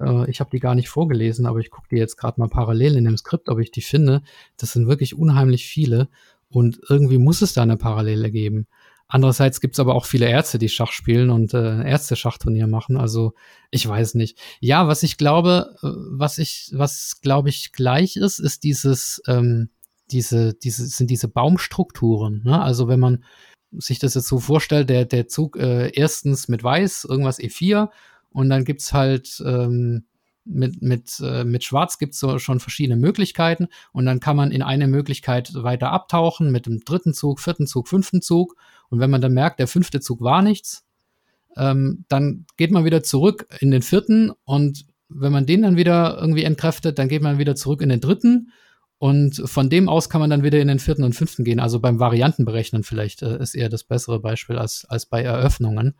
äh, ich habe die gar nicht vorgelesen, aber ich gucke die jetzt gerade mal parallel in dem Skript, ob ich die finde. Das sind wirklich unheimlich viele und irgendwie muss es da eine Parallele geben. Andererseits gibt's aber auch viele Ärzte, die Schach spielen und äh, Ärzte-Schachturnier machen. Also ich weiß nicht. Ja, was ich glaube, äh, was ich, was glaube ich gleich ist, ist dieses, ähm, diese, diese, sind diese Baumstrukturen. Ne? Also wenn man sich das jetzt so vorstellt, der, der Zug äh, erstens mit Weiß, irgendwas E4 und dann gibt's halt ähm, mit, mit, äh, mit Schwarz gibt's so schon verschiedene Möglichkeiten. Und dann kann man in eine Möglichkeit weiter abtauchen mit dem dritten Zug, vierten Zug, fünften Zug. Und wenn man dann merkt, der fünfte Zug war nichts, ähm, dann geht man wieder zurück in den vierten. Und wenn man den dann wieder irgendwie entkräftet, dann geht man wieder zurück in den dritten. Und von dem aus kann man dann wieder in den vierten und fünften gehen. Also beim Variantenberechnen vielleicht äh, ist eher das bessere Beispiel als, als bei Eröffnungen.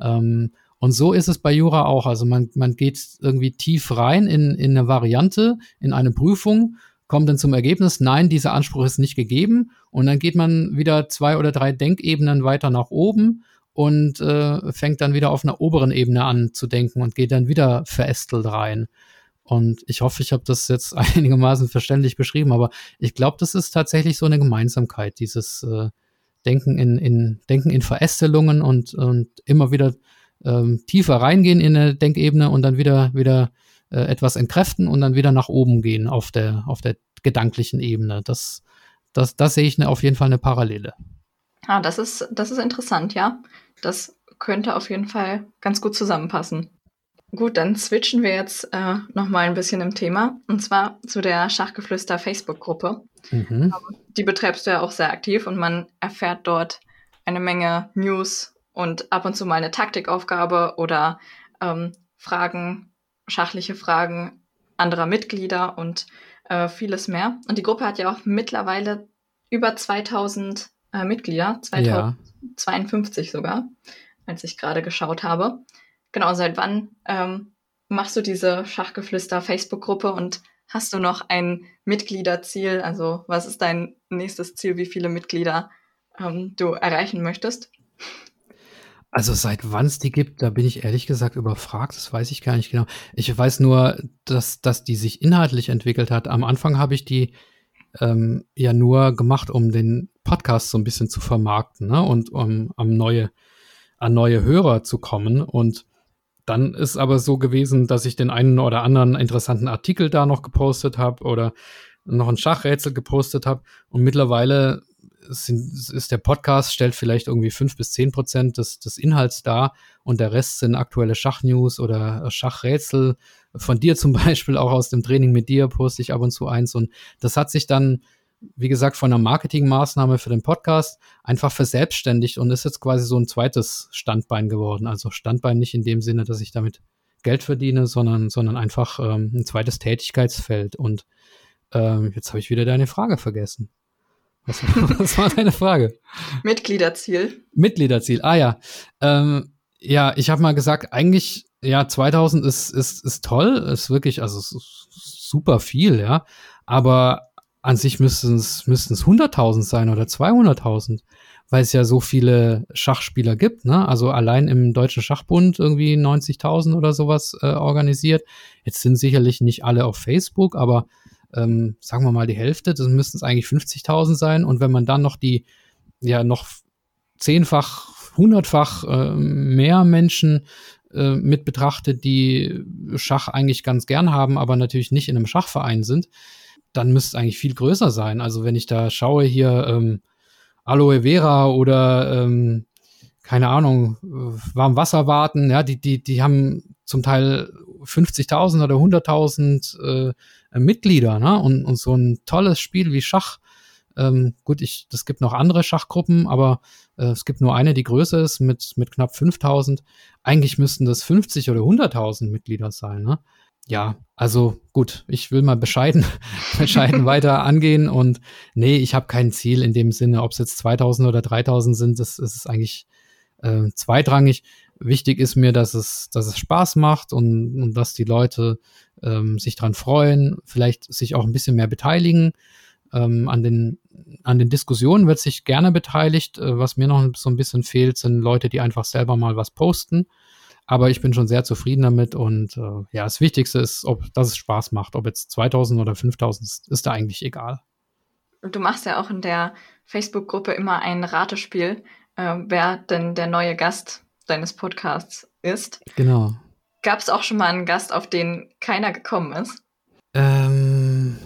Ähm, und so ist es bei Jura auch. Also man, man geht irgendwie tief rein in, in eine Variante, in eine Prüfung, kommt dann zum Ergebnis, nein, dieser Anspruch ist nicht gegeben. Und dann geht man wieder zwei oder drei Denkebenen weiter nach oben und äh, fängt dann wieder auf einer oberen Ebene an zu denken und geht dann wieder verästelt rein. Und ich hoffe, ich habe das jetzt einigermaßen verständlich beschrieben, aber ich glaube, das ist tatsächlich so eine Gemeinsamkeit, dieses äh, Denken in, in Denken in Verästelungen und, und immer wieder ähm, tiefer reingehen in eine Denkebene und dann wieder, wieder äh, etwas entkräften und dann wieder nach oben gehen auf der, auf der gedanklichen Ebene. Das, das, das sehe ich ne, auf jeden Fall eine Parallele. Ah, das ist, das ist interessant, ja. Das könnte auf jeden Fall ganz gut zusammenpassen. Gut, dann switchen wir jetzt äh, nochmal ein bisschen im Thema. Und zwar zu der Schachgeflüster Facebook-Gruppe. Mhm. Die betreibst du ja auch sehr aktiv und man erfährt dort eine Menge News und ab und zu mal eine Taktikaufgabe oder ähm, Fragen, schachliche Fragen anderer Mitglieder und äh, vieles mehr. Und die Gruppe hat ja auch mittlerweile über 2000 äh, Mitglieder, 2052 ja. sogar, als ich gerade geschaut habe. Genau, seit wann ähm, machst du diese Schachgeflüster Facebook-Gruppe und hast du noch ein Mitgliederziel? Also was ist dein nächstes Ziel, wie viele Mitglieder ähm, du erreichen möchtest? Also seit wann es die gibt, da bin ich ehrlich gesagt überfragt, das weiß ich gar nicht genau. Ich weiß nur, dass, dass die sich inhaltlich entwickelt hat. Am Anfang habe ich die ähm, ja nur gemacht, um den Podcast so ein bisschen zu vermarkten ne? und um am neue, an neue Hörer zu kommen. Und dann ist aber so gewesen, dass ich den einen oder anderen interessanten Artikel da noch gepostet habe oder noch ein Schachrätsel gepostet habe. Und mittlerweile sind, ist der Podcast, stellt vielleicht irgendwie fünf bis zehn Prozent des, des Inhalts dar und der Rest sind aktuelle Schachnews oder Schachrätsel. Von dir zum Beispiel, auch aus dem Training mit dir poste ich ab und zu eins und das hat sich dann, wie gesagt, von einer Marketingmaßnahme für den Podcast einfach verselbstständigt und ist jetzt quasi so ein zweites Standbein geworden. Also Standbein nicht in dem Sinne, dass ich damit Geld verdiene, sondern, sondern einfach ähm, ein zweites Tätigkeitsfeld und ähm, jetzt habe ich wieder deine Frage vergessen. Was, was war deine Frage? Mitgliederziel. Mitgliederziel, ah ja. Ähm, ja, ich habe mal gesagt, eigentlich ja, 2000 ist, ist, ist toll, ist wirklich, also ist super viel, ja. Aber an sich müssten es, müssten es 100.000 sein oder 200.000, weil es ja so viele Schachspieler gibt, ne? Also allein im Deutschen Schachbund irgendwie 90.000 oder sowas äh, organisiert. Jetzt sind sicherlich nicht alle auf Facebook, aber ähm, sagen wir mal die Hälfte, das müssten es eigentlich 50.000 sein. Und wenn man dann noch die, ja, noch zehnfach, hundertfach äh, mehr Menschen äh, mit betrachtet, die Schach eigentlich ganz gern haben, aber natürlich nicht in einem Schachverein sind, dann müsste es eigentlich viel größer sein. Also wenn ich da schaue hier ähm, Aloe Vera oder ähm, keine Ahnung, warm Wasser warten, ja, die, die, die haben zum Teil 50.000 oder 100.000 äh, Mitglieder, ne? Und, und so ein tolles Spiel wie Schach. Ähm, gut, ich, das gibt noch andere Schachgruppen, aber äh, es gibt nur eine, die größer ist mit, mit knapp 5.000. Eigentlich müssten das 50 oder 100.000 Mitglieder sein, ne? Ja, also gut, ich will mal bescheiden, bescheiden weiter angehen und nee, ich habe kein Ziel in dem Sinne, ob es jetzt 2000 oder 3000 sind, das, das ist eigentlich äh, zweitrangig. Wichtig ist mir, dass es, dass es Spaß macht und, und dass die Leute ähm, sich dran freuen, vielleicht sich auch ein bisschen mehr beteiligen. Ähm, an, den, an den Diskussionen wird sich gerne beteiligt. Äh, was mir noch so ein bisschen fehlt, sind Leute, die einfach selber mal was posten. Aber ich bin schon sehr zufrieden damit und äh, ja, das Wichtigste ist, ob, dass es Spaß macht. Ob jetzt 2000 oder 5000 ist, ist da eigentlich egal. Du machst ja auch in der Facebook-Gruppe immer ein Ratespiel, äh, wer denn der neue Gast deines Podcasts ist. Genau. Gab es auch schon mal einen Gast, auf den keiner gekommen ist? Ähm,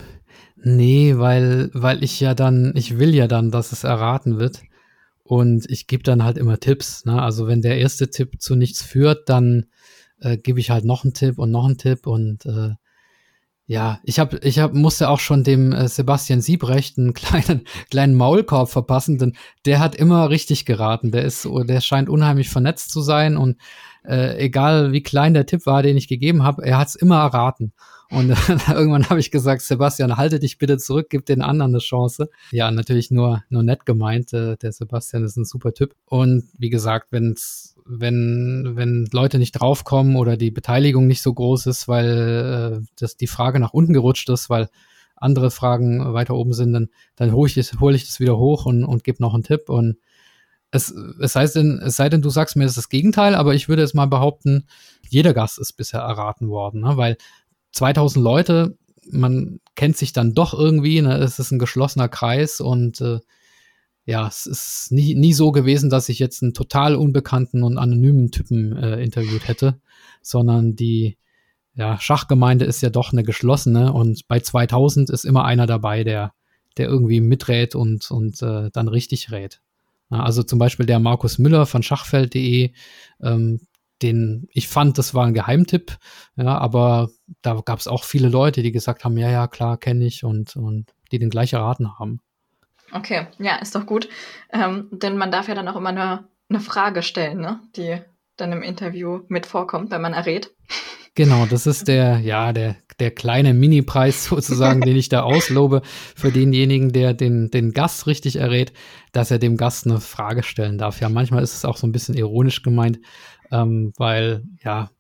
nee, weil, weil ich ja dann, ich will ja dann, dass es erraten wird. Und ich gebe dann halt immer Tipps. Ne? Also wenn der erste Tipp zu nichts führt, dann äh, gebe ich halt noch einen Tipp und noch einen Tipp und äh, ja, ich habe, ich hab, musste auch schon dem äh, Sebastian Siebrecht einen kleinen, kleinen Maulkorb verpassen, denn der hat immer richtig geraten. Der ist, der scheint unheimlich vernetzt zu sein und äh, egal wie klein der Tipp war, den ich gegeben habe, er hat es immer erraten. Und irgendwann habe ich gesagt, Sebastian, halte dich bitte zurück, gib den anderen eine Chance. Ja, natürlich nur, nur nett gemeint. Äh, der Sebastian ist ein super Typ. Und wie gesagt, wenn's, wenn, wenn Leute nicht draufkommen oder die Beteiligung nicht so groß ist, weil äh, das die Frage nach unten gerutscht ist, weil andere Fragen weiter oben sind, dann, dann hole ich, das, hol ich das wieder hoch und, und gebe noch einen Tipp. Und es, es, heißt denn, es sei denn, du sagst mir, das ist das Gegenteil, aber ich würde es mal behaupten, jeder Gast ist bisher erraten worden, ne? weil 2000 Leute, man kennt sich dann doch irgendwie, ne? es ist ein geschlossener Kreis und äh, ja, es ist nie, nie so gewesen, dass ich jetzt einen total unbekannten und anonymen Typen äh, interviewt hätte, sondern die ja, Schachgemeinde ist ja doch eine geschlossene und bei 2000 ist immer einer dabei, der, der irgendwie miträt und, und äh, dann richtig rät. Also zum Beispiel der Markus Müller von Schachfeld.de, ähm, den ich fand, das war ein Geheimtipp, ja, aber da gab es auch viele Leute, die gesagt haben, ja, ja, klar, kenne ich und, und die den gleich erraten haben. Okay, ja, ist doch gut. Ähm, denn man darf ja dann auch immer eine, eine Frage stellen, ne? die dann im Interview mit vorkommt, wenn man errät. Genau, das ist der, ja, der, der kleine Mini-Preis sozusagen, den ich da auslobe für denjenigen, der den, den Gast richtig errät, dass er dem Gast eine Frage stellen darf. Ja, manchmal ist es auch so ein bisschen ironisch gemeint, ähm, weil ja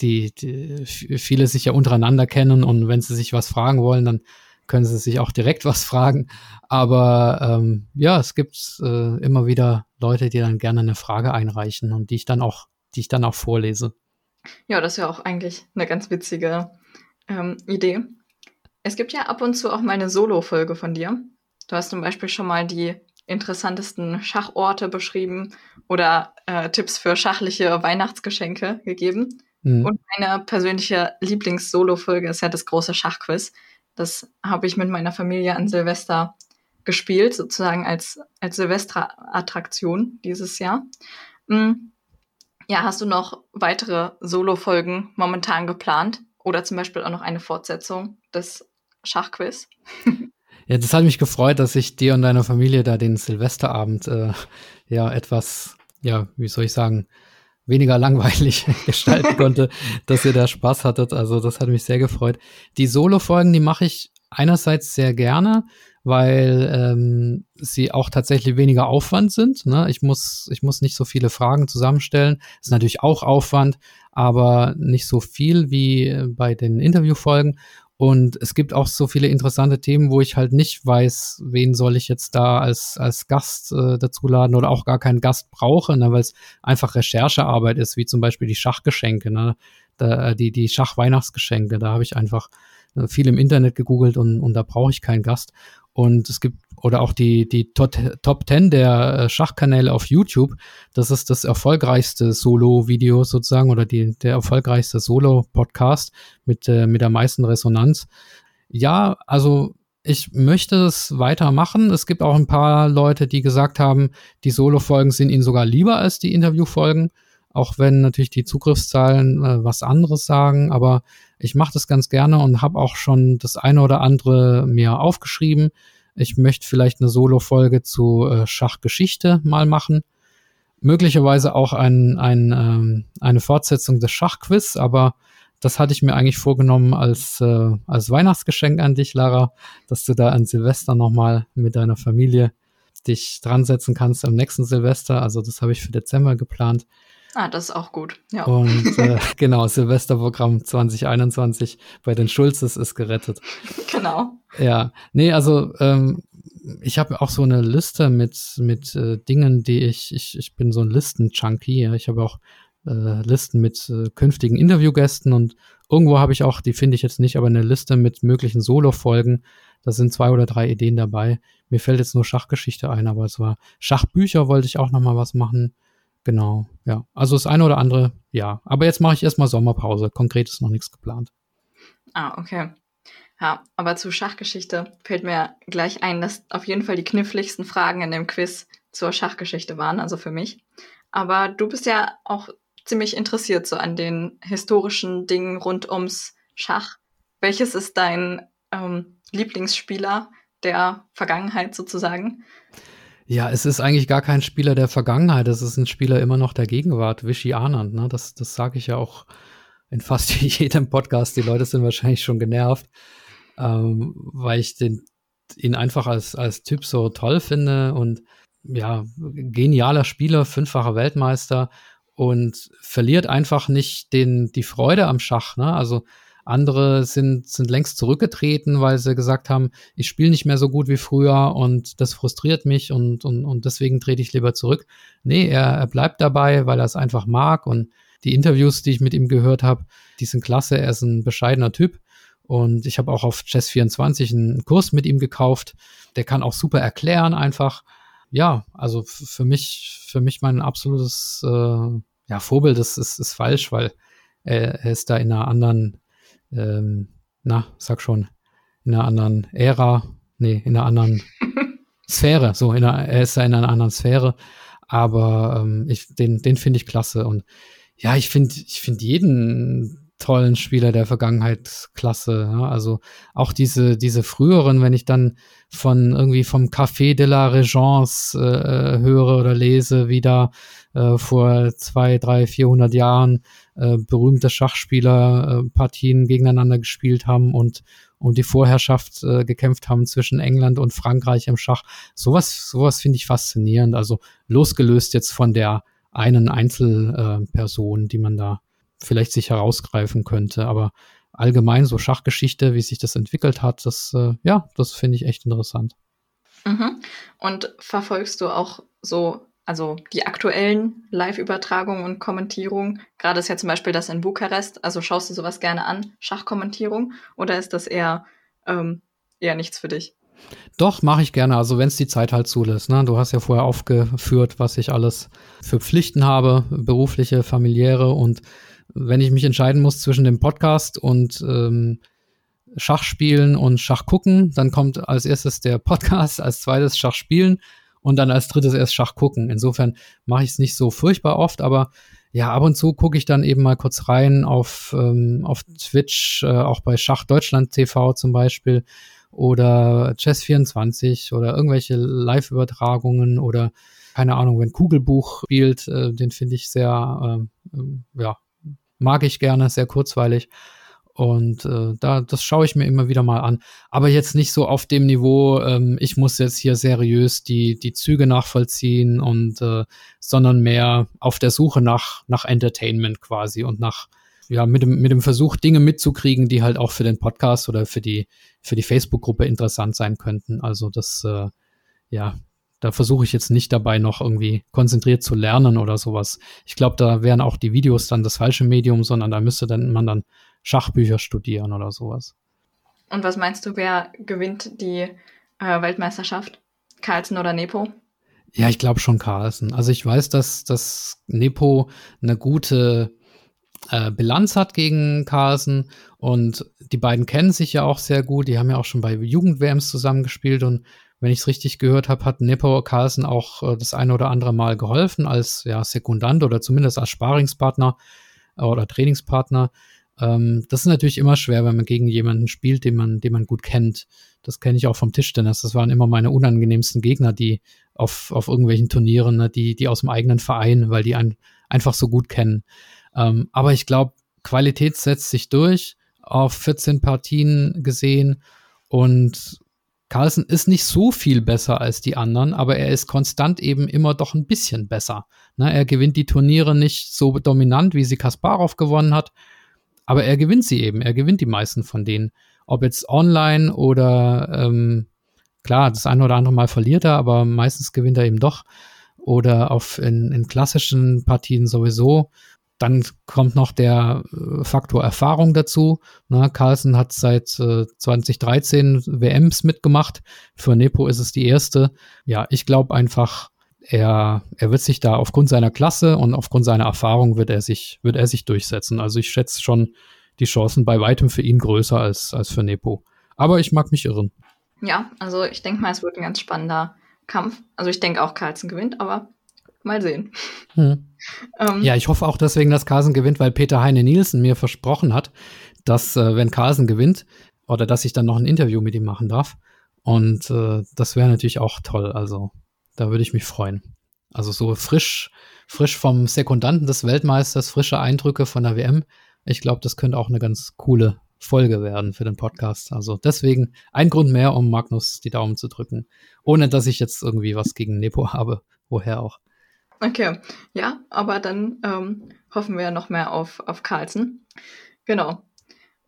die, die viele sich ja untereinander kennen und wenn sie sich was fragen wollen, dann können sie sich auch direkt was fragen. Aber ähm, ja, es gibt äh, immer wieder Leute, die dann gerne eine Frage einreichen und die ich dann auch, die ich dann auch vorlese. Ja, das ist ja auch eigentlich eine ganz witzige ähm, Idee. Es gibt ja ab und zu auch mal eine Solo-Folge von dir. Du hast zum Beispiel schon mal die interessantesten Schachorte beschrieben oder äh, Tipps für schachliche Weihnachtsgeschenke gegeben. Mhm. Und meine persönliche Lieblings-Solo-Folge ist ja das große Schachquiz. Das habe ich mit meiner Familie an Silvester gespielt, sozusagen als, als Silvester-Attraktion dieses Jahr. Mhm. Ja, hast du noch weitere Solo-Folgen momentan geplant? Oder zum Beispiel auch noch eine Fortsetzung des Schachquiz? Ja, das hat mich gefreut, dass ich dir und deiner Familie da den Silvesterabend äh, ja etwas, ja, wie soll ich sagen, weniger langweilig gestalten konnte, dass ihr da Spaß hattet. Also das hat mich sehr gefreut. Die Solo-Folgen, die mache ich einerseits sehr gerne, weil ähm, sie auch tatsächlich weniger Aufwand sind. Ne? Ich, muss, ich muss nicht so viele Fragen zusammenstellen. Ist natürlich auch Aufwand, aber nicht so viel wie bei den Interviewfolgen. Und es gibt auch so viele interessante Themen, wo ich halt nicht weiß, wen soll ich jetzt da als, als Gast äh, dazuladen oder auch gar keinen Gast brauche, ne, weil es einfach Recherchearbeit ist, wie zum Beispiel die Schachgeschenke, ne, da, die, die Schachweihnachtsgeschenke. Da habe ich einfach äh, viel im Internet gegoogelt und, und da brauche ich keinen Gast. Und es gibt, oder auch die, die Top, Top 10 der äh, Schachkanäle auf YouTube. Das ist das erfolgreichste Solo-Video sozusagen oder die, der erfolgreichste Solo-Podcast mit, äh, mit der meisten Resonanz. Ja, also ich möchte es weitermachen. Es gibt auch ein paar Leute, die gesagt haben, die Solo-Folgen sind ihnen sogar lieber als die Interview-Folgen. Auch wenn natürlich die Zugriffszahlen äh, was anderes sagen. Aber ich mache das ganz gerne und habe auch schon das eine oder andere mir aufgeschrieben. Ich möchte vielleicht eine Solo-Folge zu äh, Schachgeschichte mal machen. Möglicherweise auch ein, ein, ähm, eine Fortsetzung des Schachquiz, aber das hatte ich mir eigentlich vorgenommen als, äh, als Weihnachtsgeschenk an dich, Lara, dass du da an Silvester nochmal mit deiner Familie dich dran setzen kannst am nächsten Silvester. Also das habe ich für Dezember geplant. Ah, das ist auch gut. Ja. Und äh, genau, Silvesterprogramm 2021 bei den Schulzes ist gerettet. Genau. Ja, nee, also ähm, ich habe auch so eine Liste mit, mit äh, Dingen, die ich, ich, ich bin so ein Listen-Junkie. Ja. Ich habe auch äh, Listen mit äh, künftigen Interviewgästen und irgendwo habe ich auch, die finde ich jetzt nicht, aber eine Liste mit möglichen Solo-Folgen. Da sind zwei oder drei Ideen dabei. Mir fällt jetzt nur Schachgeschichte ein, aber es war Schachbücher wollte ich auch noch mal was machen. Genau, ja. Also das eine oder andere, ja. Aber jetzt mache ich erstmal Sommerpause. Konkret ist noch nichts geplant. Ah, okay. Ja, aber zu Schachgeschichte fällt mir gleich ein, dass auf jeden Fall die kniffligsten Fragen in dem Quiz zur Schachgeschichte waren, also für mich. Aber du bist ja auch ziemlich interessiert so an den historischen Dingen rund ums Schach. Welches ist dein ähm, Lieblingsspieler der Vergangenheit sozusagen? Ja, es ist eigentlich gar kein Spieler der Vergangenheit, es ist ein Spieler immer noch der Gegenwart, Vichy Anand. Ne? Das, das sage ich ja auch in fast jedem Podcast. Die Leute sind wahrscheinlich schon genervt, ähm, weil ich den, ihn einfach als, als Typ so toll finde und ja, genialer Spieler, fünffacher Weltmeister und verliert einfach nicht den, die Freude am Schach. Ne? Also andere sind, sind längst zurückgetreten, weil sie gesagt haben, ich spiele nicht mehr so gut wie früher und das frustriert mich und, und, und deswegen trete ich lieber zurück. Nee, er, er bleibt dabei, weil er es einfach mag und die Interviews, die ich mit ihm gehört habe, die sind klasse. Er ist ein bescheidener Typ. Und ich habe auch auf Chess24 einen Kurs mit ihm gekauft. Der kann auch super erklären, einfach. Ja, also für mich, für mich mein absolutes äh, ja, Vorbild ist, ist, ist falsch, weil er, er ist da in einer anderen ähm, na, sag schon, in einer anderen Ära, nee, in einer anderen Sphäre, so, in einer, er ist ja in einer anderen Sphäre, aber ähm, ich, den, den finde ich klasse und ja, ich finde, ich finde jeden tollen Spieler der Vergangenheit klasse. Ja? Also auch diese, diese früheren, wenn ich dann von irgendwie vom Café de la Regence äh, äh höre oder lese, wie da äh, vor zwei, drei, vierhundert Jahren äh, berühmte Schachspieler äh, Partien gegeneinander gespielt haben und um die Vorherrschaft äh, gekämpft haben zwischen England und Frankreich im Schach. Sowas, sowas finde ich faszinierend. Also losgelöst jetzt von der einen Einzelperson, äh, die man da vielleicht sich herausgreifen könnte. Aber allgemein so Schachgeschichte, wie sich das entwickelt hat, das, äh, ja, das finde ich echt interessant. Mhm. Und verfolgst du auch so, also die aktuellen Live-Übertragungen und Kommentierungen? Gerade ist ja zum Beispiel das in Bukarest. Also schaust du sowas gerne an, Schachkommentierung? Oder ist das eher, ähm, eher nichts für dich? Doch, mache ich gerne. Also wenn es die Zeit halt zulässt. Ne? Du hast ja vorher aufgeführt, was ich alles für Pflichten habe, berufliche, familiäre und wenn ich mich entscheiden muss zwischen dem Podcast und ähm, Schachspielen und Schachgucken, dann kommt als erstes der Podcast, als zweites Schachspielen und dann als drittes erst Schachgucken. Insofern mache ich es nicht so furchtbar oft, aber ja, ab und zu gucke ich dann eben mal kurz rein auf, ähm, auf Twitch, äh, auch bei Schach Deutschland TV zum Beispiel oder Chess24 oder irgendwelche Live-Übertragungen oder keine Ahnung, wenn Kugelbuch spielt, äh, den finde ich sehr, äh, ja, mag ich gerne, sehr kurzweilig. Und äh, da, das schaue ich mir immer wieder mal an. Aber jetzt nicht so auf dem Niveau, ähm, ich muss jetzt hier seriös die, die Züge nachvollziehen und äh, sondern mehr auf der Suche nach, nach Entertainment quasi und nach, ja, mit dem, mit dem Versuch, Dinge mitzukriegen, die halt auch für den Podcast oder für die, für die Facebook-Gruppe interessant sein könnten. Also das, äh, ja, da versuche ich jetzt nicht dabei noch irgendwie konzentriert zu lernen oder sowas. Ich glaube, da wären auch die Videos dann das falsche Medium, sondern da müsste dann man dann Schachbücher studieren oder sowas. Und was meinst du, wer gewinnt die äh, Weltmeisterschaft? Carlsen oder Nepo? Ja, ich glaube schon Carlsen. Also ich weiß, dass, dass Nepo eine gute äh, Bilanz hat gegen Carlsen und die beiden kennen sich ja auch sehr gut. Die haben ja auch schon bei Jugend-WMs zusammengespielt und wenn ich es richtig gehört habe, hat Nepo Carlsen auch äh, das eine oder andere Mal geholfen als ja, Sekundant oder zumindest als Sparingspartner äh, oder Trainingspartner. Ähm, das ist natürlich immer schwer, wenn man gegen jemanden spielt, den man, den man gut kennt. Das kenne ich auch vom Tischtennis. Das waren immer meine unangenehmsten Gegner, die auf, auf irgendwelchen Turnieren, ne, die, die aus dem eigenen Verein, weil die einen einfach so gut kennen. Ähm, aber ich glaube, Qualität setzt sich durch auf 14 Partien gesehen und Carlsen ist nicht so viel besser als die anderen, aber er ist konstant eben immer doch ein bisschen besser. Ne, er gewinnt die Turniere nicht so dominant, wie sie Kasparov gewonnen hat, aber er gewinnt sie eben. Er gewinnt die meisten von denen. Ob jetzt online oder ähm, klar, das eine oder andere Mal verliert er, aber meistens gewinnt er eben doch. Oder auf in, in klassischen Partien sowieso. Dann kommt noch der äh, Faktor Erfahrung dazu. Na, Carlsen hat seit äh, 2013 WMs mitgemacht. Für Nepo ist es die erste. Ja, ich glaube einfach, er, er wird sich da aufgrund seiner Klasse und aufgrund seiner Erfahrung wird er sich, wird er sich durchsetzen. Also ich schätze schon die Chancen bei weitem für ihn größer als, als für Nepo. Aber ich mag mich irren. Ja, also ich denke mal, es wird ein ganz spannender Kampf. Also ich denke auch, Carlsen gewinnt, aber mal sehen. Hm. ähm, ja, ich hoffe auch deswegen, dass Carlsen gewinnt, weil Peter Heine Nielsen mir versprochen hat, dass äh, wenn Carlsen gewinnt, oder dass ich dann noch ein Interview mit ihm machen darf. Und äh, das wäre natürlich auch toll. Also da würde ich mich freuen. Also so frisch, frisch vom Sekundanten des Weltmeisters, frische Eindrücke von der WM. Ich glaube, das könnte auch eine ganz coole Folge werden für den Podcast. Also deswegen ein Grund mehr, um Magnus die Daumen zu drücken. Ohne dass ich jetzt irgendwie was gegen Nepo habe. Woher auch. Okay, ja, aber dann ähm, hoffen wir noch mehr auf, auf Carlsen. Genau.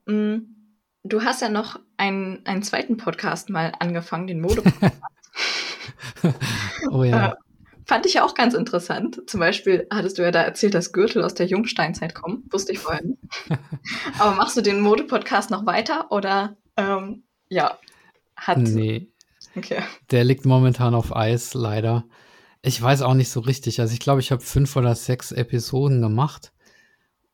Mm, du hast ja noch einen, einen zweiten Podcast mal angefangen, den Mode-Podcast. oh ja. Äh, fand ich ja auch ganz interessant. Zum Beispiel hattest du ja da erzählt, dass Gürtel aus der Jungsteinzeit kommen. Wusste ich vorher nicht. Aber machst du den Mode-Podcast noch weiter oder ähm, ja, hat. Nee. Okay. Der liegt momentan auf Eis, leider. Ich weiß auch nicht so richtig. Also ich glaube, ich habe fünf oder sechs Episoden gemacht.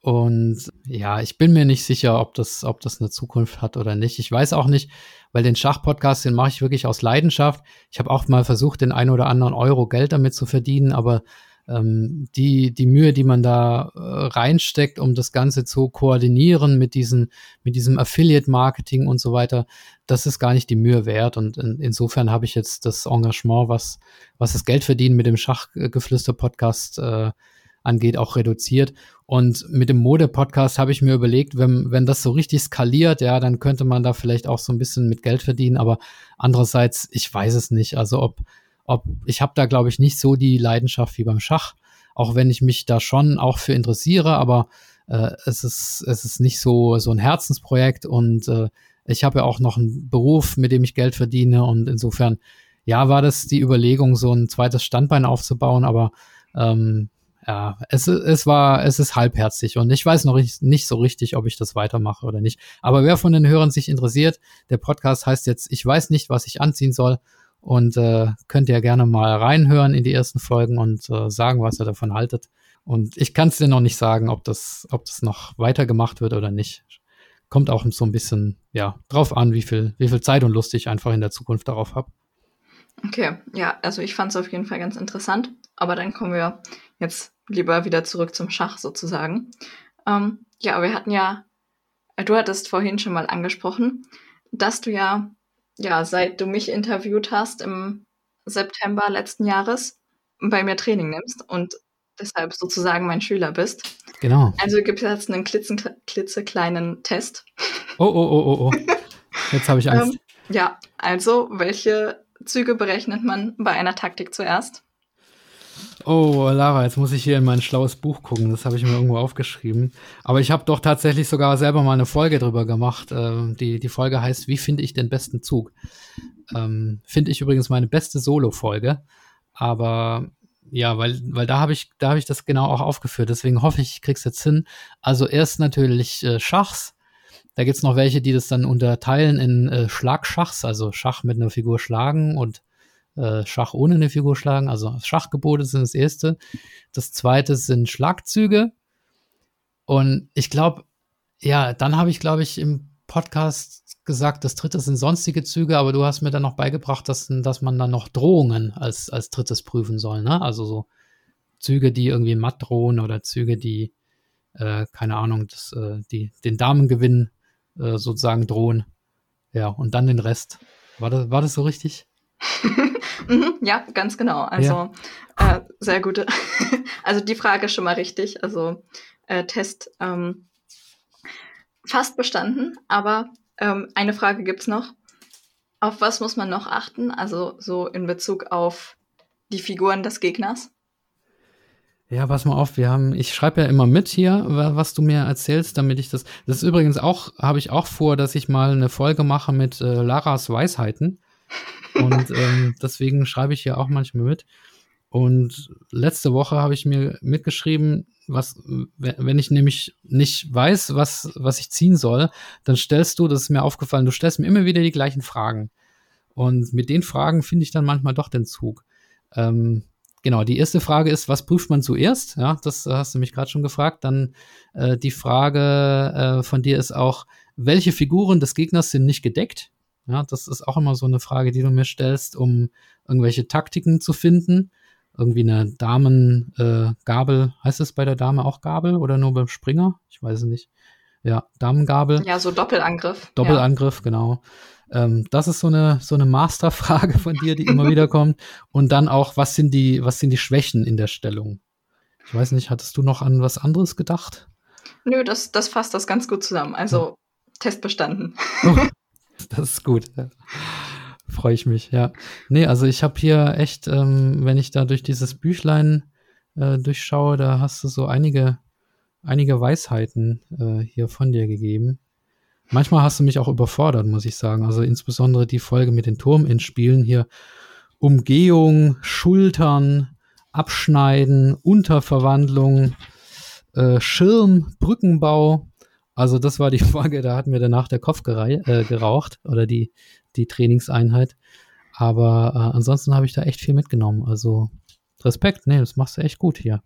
Und ja, ich bin mir nicht sicher, ob das, ob das eine Zukunft hat oder nicht. Ich weiß auch nicht, weil den Schachpodcast, den mache ich wirklich aus Leidenschaft. Ich habe auch mal versucht, den ein oder anderen Euro Geld damit zu verdienen, aber ähm, die, die Mühe, die man da äh, reinsteckt, um das Ganze zu koordinieren mit diesen, mit diesem Affiliate-Marketing und so weiter, das ist gar nicht die Mühe wert. Und in, insofern habe ich jetzt das Engagement, was, was das Geld verdienen mit dem Schachgeflüster-Podcast äh, angeht, auch reduziert. Und mit dem Mode-Podcast habe ich mir überlegt, wenn, wenn das so richtig skaliert, ja, dann könnte man da vielleicht auch so ein bisschen mit Geld verdienen. Aber andererseits, ich weiß es nicht. Also ob, ob ich habe da, glaube ich, nicht so die Leidenschaft wie beim Schach, auch wenn ich mich da schon auch für interessiere, aber äh, es ist es ist nicht so so ein Herzensprojekt und äh, ich habe ja auch noch einen Beruf, mit dem ich Geld verdiene und insofern ja war das die Überlegung, so ein zweites Standbein aufzubauen, aber ähm, ja, es, es war, es ist halbherzig und ich weiß noch nicht so richtig, ob ich das weitermache oder nicht. Aber wer von den Hörern sich interessiert, der Podcast heißt jetzt, ich weiß nicht, was ich anziehen soll und äh, könnt ihr gerne mal reinhören in die ersten Folgen und äh, sagen, was ihr davon haltet. Und ich kann es dir noch nicht sagen, ob das, ob das noch weitergemacht wird oder nicht. Kommt auch so ein bisschen, ja, drauf an, wie viel, wie viel Zeit und Lust ich einfach in der Zukunft darauf habe. Okay, ja, also ich fand es auf jeden Fall ganz interessant. Aber dann kommen wir jetzt lieber wieder zurück zum Schach sozusagen. Ähm, ja, wir hatten ja, du hattest vorhin schon mal angesprochen, dass du ja, ja, seit du mich interviewt hast im September letzten Jahres, bei mir Training nimmst. Und deshalb sozusagen mein Schüler bist. Genau. Also gibt es jetzt einen klitzekleinen Test. Oh, oh, oh, oh, oh. Jetzt habe ich Angst. ähm, ja, also welche Züge berechnet man bei einer Taktik zuerst? Oh, Lara, jetzt muss ich hier in mein schlaues Buch gucken. Das habe ich mir irgendwo aufgeschrieben. Aber ich habe doch tatsächlich sogar selber mal eine Folge drüber gemacht. Ähm, die, die Folge heißt Wie finde ich den besten Zug? Ähm, finde ich übrigens meine beste Solo-Folge. Aber ja, weil, weil da habe ich, da habe ich das genau auch aufgeführt. Deswegen hoffe ich, ich krieg's jetzt hin. Also erst natürlich äh, Schachs. Da gibt's noch welche, die das dann unterteilen in äh, Schlagschachs, also Schach mit einer Figur schlagen und äh, Schach ohne eine Figur schlagen. Also Schachgebote sind das erste. Das zweite sind Schlagzüge. Und ich glaube, ja, dann habe ich, glaube ich, im Podcast gesagt, das dritte sind sonstige Züge, aber du hast mir dann noch beigebracht, dass, dass man dann noch Drohungen als, als drittes prüfen soll. Ne? Also so Züge, die irgendwie matt drohen oder Züge, die, äh, keine Ahnung, das, äh, die den Damengewinn äh, sozusagen drohen. Ja, und dann den Rest. War das, war das so richtig? mhm, ja, ganz genau. Also ja. äh, sehr gute. also die Frage ist schon mal richtig. Also äh, Test ähm, fast bestanden, aber ähm, eine Frage gibt es noch. Auf was muss man noch achten? Also so in Bezug auf die Figuren des Gegners? Ja, pass mal auf, wir haben, ich schreibe ja immer mit hier, was du mir erzählst, damit ich das. Das ist übrigens auch, habe ich auch vor, dass ich mal eine Folge mache mit äh, Laras Weisheiten. Und ähm, deswegen schreibe ich hier auch manchmal mit. Und letzte Woche habe ich mir mitgeschrieben, was, wenn ich nämlich nicht weiß, was, was ich ziehen soll, dann stellst du, das ist mir aufgefallen, du stellst mir immer wieder die gleichen Fragen. Und mit den Fragen finde ich dann manchmal doch den Zug. Ähm, genau, die erste Frage ist, was prüft man zuerst? Ja, das hast du mich gerade schon gefragt. Dann äh, die Frage äh, von dir ist auch, welche Figuren des Gegners sind nicht gedeckt? Ja, das ist auch immer so eine Frage, die du mir stellst, um irgendwelche Taktiken zu finden. Irgendwie eine Damengabel, äh, heißt es bei der Dame auch Gabel oder nur beim Springer? Ich weiß es nicht. Ja, Damengabel. Ja, so Doppelangriff. Doppelangriff, ja. genau. Ähm, das ist so eine, so eine Masterfrage von dir, die immer wieder kommt. Und dann auch, was sind die, was sind die Schwächen in der Stellung? Ich weiß nicht, hattest du noch an was anderes gedacht? Nö, das, das fasst das ganz gut zusammen. Also, ja. Test bestanden. Oh, Das ist gut. Freue ich mich, ja. Nee, also ich habe hier echt, ähm, wenn ich da durch dieses Büchlein äh, durchschaue, da hast du so einige, einige Weisheiten äh, hier von dir gegeben. Manchmal hast du mich auch überfordert, muss ich sagen. Also insbesondere die Folge mit den Turm in Spielen hier. Umgehung, Schultern, Abschneiden, Unterverwandlung, äh, Schirm, Brückenbau. Also das war die Folge, da hat mir danach der Kopf äh, geraucht oder die, die Trainingseinheit. Aber äh, ansonsten habe ich da echt viel mitgenommen. Also Respekt, nee, das machst du echt gut hier.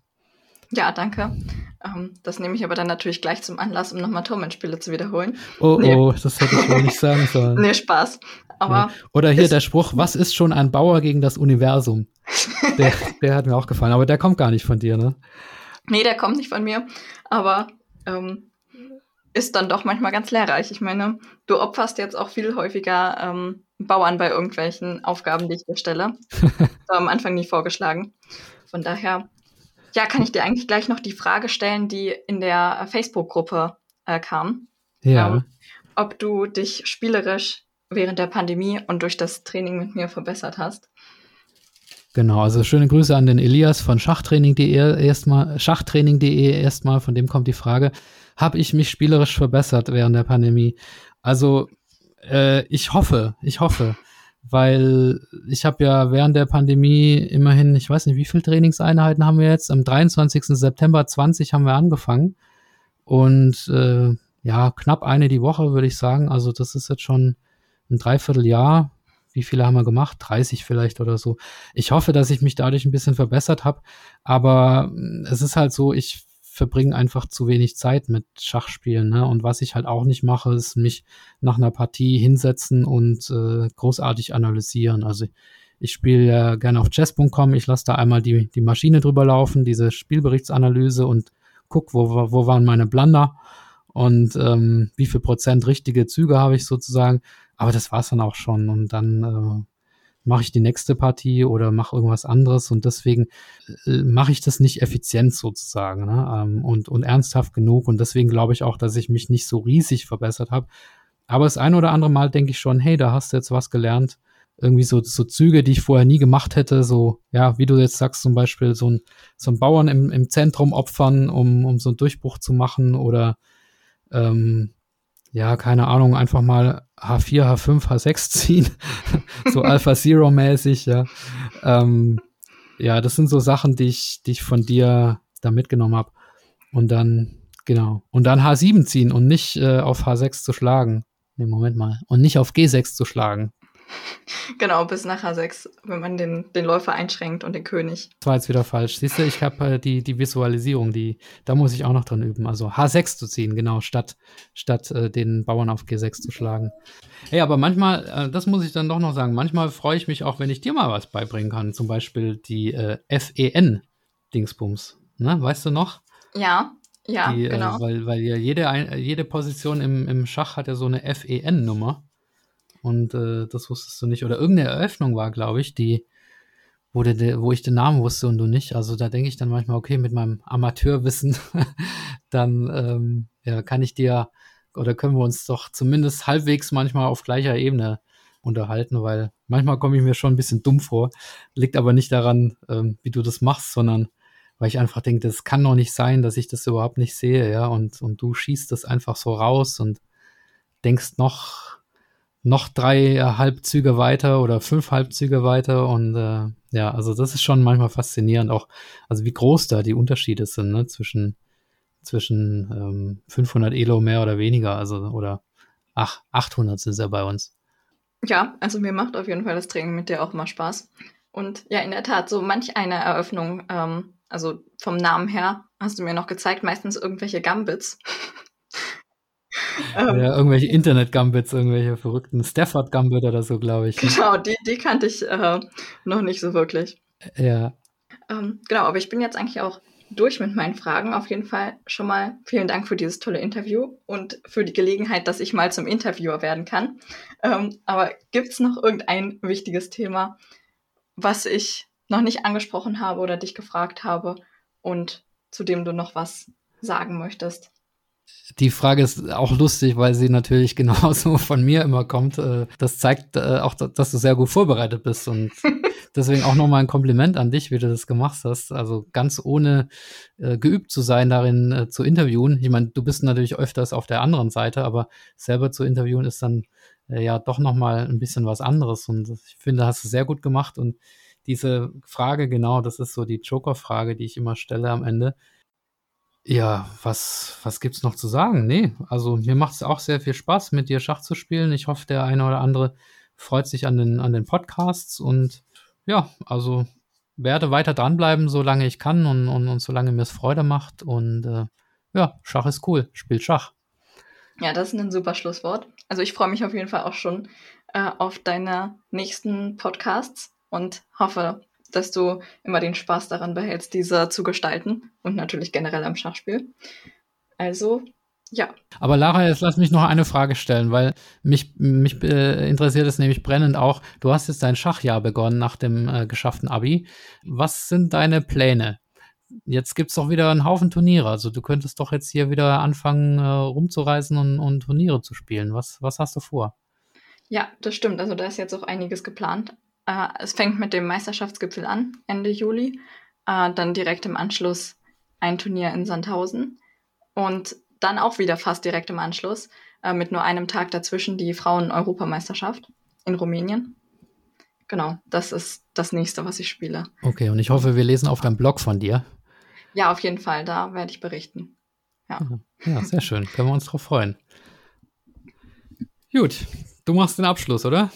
Ja, danke. Ähm, das nehme ich aber dann natürlich gleich zum Anlass, um nochmal Tormann-Spiele zu wiederholen. Oh, nee. oh, das hätte ich wohl nicht sagen sollen. nee, Spaß. Aber ja. Oder hier der Spruch, was ist schon ein Bauer gegen das Universum? der, der hat mir auch gefallen, aber der kommt gar nicht von dir, ne? Nee, der kommt nicht von mir. Aber ähm, ist dann doch manchmal ganz lehrreich. Ich meine, du opferst jetzt auch viel häufiger ähm, Bauern bei irgendwelchen Aufgaben, die ich dir stelle. war am Anfang nie vorgeschlagen. Von daher, ja, kann ich dir eigentlich gleich noch die Frage stellen, die in der Facebook-Gruppe äh, kam. Ja. Ähm, ob du dich spielerisch während der Pandemie und durch das Training mit mir verbessert hast. Genau, also schöne Grüße an den Elias von schachtraining.de erstmal, schachtraining.de erstmal, von dem kommt die Frage habe ich mich spielerisch verbessert während der Pandemie. Also äh, ich hoffe, ich hoffe, weil ich habe ja während der Pandemie immerhin, ich weiß nicht, wie viele Trainingseinheiten haben wir jetzt? Am 23. September 20 haben wir angefangen und äh, ja, knapp eine die Woche, würde ich sagen. Also das ist jetzt schon ein Dreivierteljahr. Wie viele haben wir gemacht? 30 vielleicht oder so. Ich hoffe, dass ich mich dadurch ein bisschen verbessert habe. Aber es ist halt so, ich verbringe einfach zu wenig Zeit mit Schachspielen. Ne? Und was ich halt auch nicht mache, ist mich nach einer Partie hinsetzen und äh, großartig analysieren. Also ich spiele ja gerne auf chess.com, ich lasse da einmal die, die Maschine drüber laufen, diese Spielberichtsanalyse und guck, wo, wo waren meine Blunder und ähm, wie viel Prozent richtige Züge habe ich sozusagen. Aber das war es dann auch schon. Und dann äh, mache ich die nächste Partie oder mache irgendwas anderes und deswegen äh, mache ich das nicht effizient sozusagen ne? ähm, und, und ernsthaft genug und deswegen glaube ich auch, dass ich mich nicht so riesig verbessert habe. Aber das ein oder andere Mal denke ich schon, hey, da hast du jetzt was gelernt. Irgendwie so, so Züge, die ich vorher nie gemacht hätte, so, ja, wie du jetzt sagst, zum Beispiel so ein, so ein Bauern im, im Zentrum opfern, um, um so einen Durchbruch zu machen oder ähm, ja, keine Ahnung, einfach mal H4, H5, H6 ziehen, so Alpha Zero mäßig, ja. Ähm, ja, das sind so Sachen, die ich, die ich von dir da mitgenommen habe. Und dann, genau, und dann H7 ziehen und nicht äh, auf H6 zu schlagen. Nee, Moment mal. Und nicht auf G6 zu schlagen. Genau, bis nach H6, wenn man den, den Läufer einschränkt und den König. Das war jetzt wieder falsch. Siehst du, ich habe äh, die, die Visualisierung, die, da muss ich auch noch dran üben. Also H6 zu ziehen, genau, statt, statt äh, den Bauern auf G6 zu schlagen. Hey, aber manchmal, äh, das muss ich dann doch noch sagen, manchmal freue ich mich auch, wenn ich dir mal was beibringen kann. Zum Beispiel die äh, FEN-Dingsbums. Ne? Weißt du noch? Ja, ja, die, äh, genau. weil, weil ja jede, jede Position im, im Schach hat ja so eine FEN-Nummer. Und äh, das wusstest du nicht. Oder irgendeine Eröffnung war, glaube ich, die, wo, der, wo ich den Namen wusste und du nicht. Also da denke ich dann manchmal, okay, mit meinem Amateurwissen, dann ähm, ja, kann ich dir oder können wir uns doch zumindest halbwegs manchmal auf gleicher Ebene unterhalten, weil manchmal komme ich mir schon ein bisschen dumm vor. Liegt aber nicht daran, ähm, wie du das machst, sondern weil ich einfach denke, das kann doch nicht sein, dass ich das überhaupt nicht sehe, ja, und, und du schießt das einfach so raus und denkst noch, noch drei Halbzüge weiter oder fünf Halbzüge weiter und äh, ja, also das ist schon manchmal faszinierend auch, also wie groß da die Unterschiede sind, ne, zwischen, zwischen ähm, 500 Elo mehr oder weniger, also oder ach, 800 sind es ja bei uns. Ja, also mir macht auf jeden Fall das Training mit dir auch immer Spaß. Und ja, in der Tat, so manch eine Eröffnung ähm, also vom Namen her, hast du mir noch gezeigt, meistens irgendwelche Gambits. Ähm, ja, irgendwelche Internet-Gambits, irgendwelche verrückten Stafford-Gambit oder so, glaube ich. Genau, die, die kannte ich äh, noch nicht so wirklich. Ja. Ähm, genau, aber ich bin jetzt eigentlich auch durch mit meinen Fragen. Auf jeden Fall schon mal vielen Dank für dieses tolle Interview und für die Gelegenheit, dass ich mal zum Interviewer werden kann. Ähm, aber gibt es noch irgendein wichtiges Thema, was ich noch nicht angesprochen habe oder dich gefragt habe und zu dem du noch was sagen möchtest? Die Frage ist auch lustig, weil sie natürlich genauso von mir immer kommt. Äh, das zeigt äh, auch, dass du sehr gut vorbereitet bist und deswegen auch nochmal ein Kompliment an dich, wie du das gemacht hast. Also ganz ohne äh, geübt zu sein, darin zu interviewen. Ich meine, du bist natürlich öfters auf der anderen Seite, aber selber zu interviewen ist dann ja doch nochmal ein bisschen was anderes und ich finde, hast du sehr gut gemacht und diese Frage, genau, das ist so die Joker-Frage, die ich immer stelle am Ende. Ja, was, was gibt's noch zu sagen? Nee, also mir macht es auch sehr viel Spaß, mit dir Schach zu spielen. Ich hoffe, der eine oder andere freut sich an den, an den Podcasts und ja, also werde weiter dranbleiben, solange ich kann und, und, und solange mir es Freude macht. Und äh, ja, Schach ist cool, spielt Schach. Ja, das ist ein super Schlusswort. Also ich freue mich auf jeden Fall auch schon äh, auf deine nächsten Podcasts und hoffe, dass du immer den Spaß daran behältst, diese zu gestalten und natürlich generell am Schachspiel. Also, ja. Aber Lara, jetzt lass mich noch eine Frage stellen, weil mich, mich äh, interessiert es nämlich brennend auch. Du hast jetzt dein Schachjahr begonnen nach dem äh, geschafften Abi. Was sind deine Pläne? Jetzt gibt es doch wieder einen Haufen Turniere. Also du könntest doch jetzt hier wieder anfangen, äh, rumzureisen und, und Turniere zu spielen. Was, was hast du vor? Ja, das stimmt. Also da ist jetzt auch einiges geplant. Äh, es fängt mit dem Meisterschaftsgipfel an, Ende Juli. Äh, dann direkt im Anschluss ein Turnier in Sandhausen. Und dann auch wieder fast direkt im Anschluss, äh, mit nur einem Tag dazwischen, die Frauen-Europameisterschaft in Rumänien. Genau, das ist das nächste, was ich spiele. Okay, und ich hoffe, wir lesen auf deinem Blog von dir. Ja, auf jeden Fall, da werde ich berichten. Ja. ja, sehr schön. Können wir uns drauf freuen. Gut, du machst den Abschluss, oder?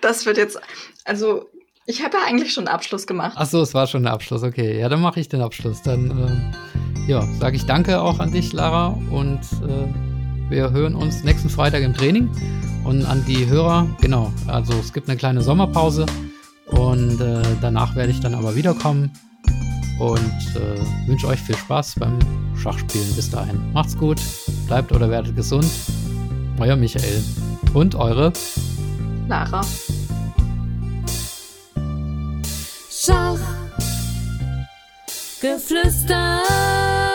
Das wird jetzt, also ich habe ja eigentlich schon einen Abschluss gemacht. Ach so, es war schon der Abschluss, okay. Ja, dann mache ich den Abschluss. Dann, äh, ja, sage ich danke auch an dich, Lara, und äh, wir hören uns nächsten Freitag im Training. Und an die Hörer, genau, also es gibt eine kleine Sommerpause und äh, danach werde ich dann aber wiederkommen und äh, wünsche euch viel Spaß beim Schachspielen bis dahin. Macht's gut, bleibt oder werdet gesund. Euer Michael und eure Lara. Schach, Geflüster.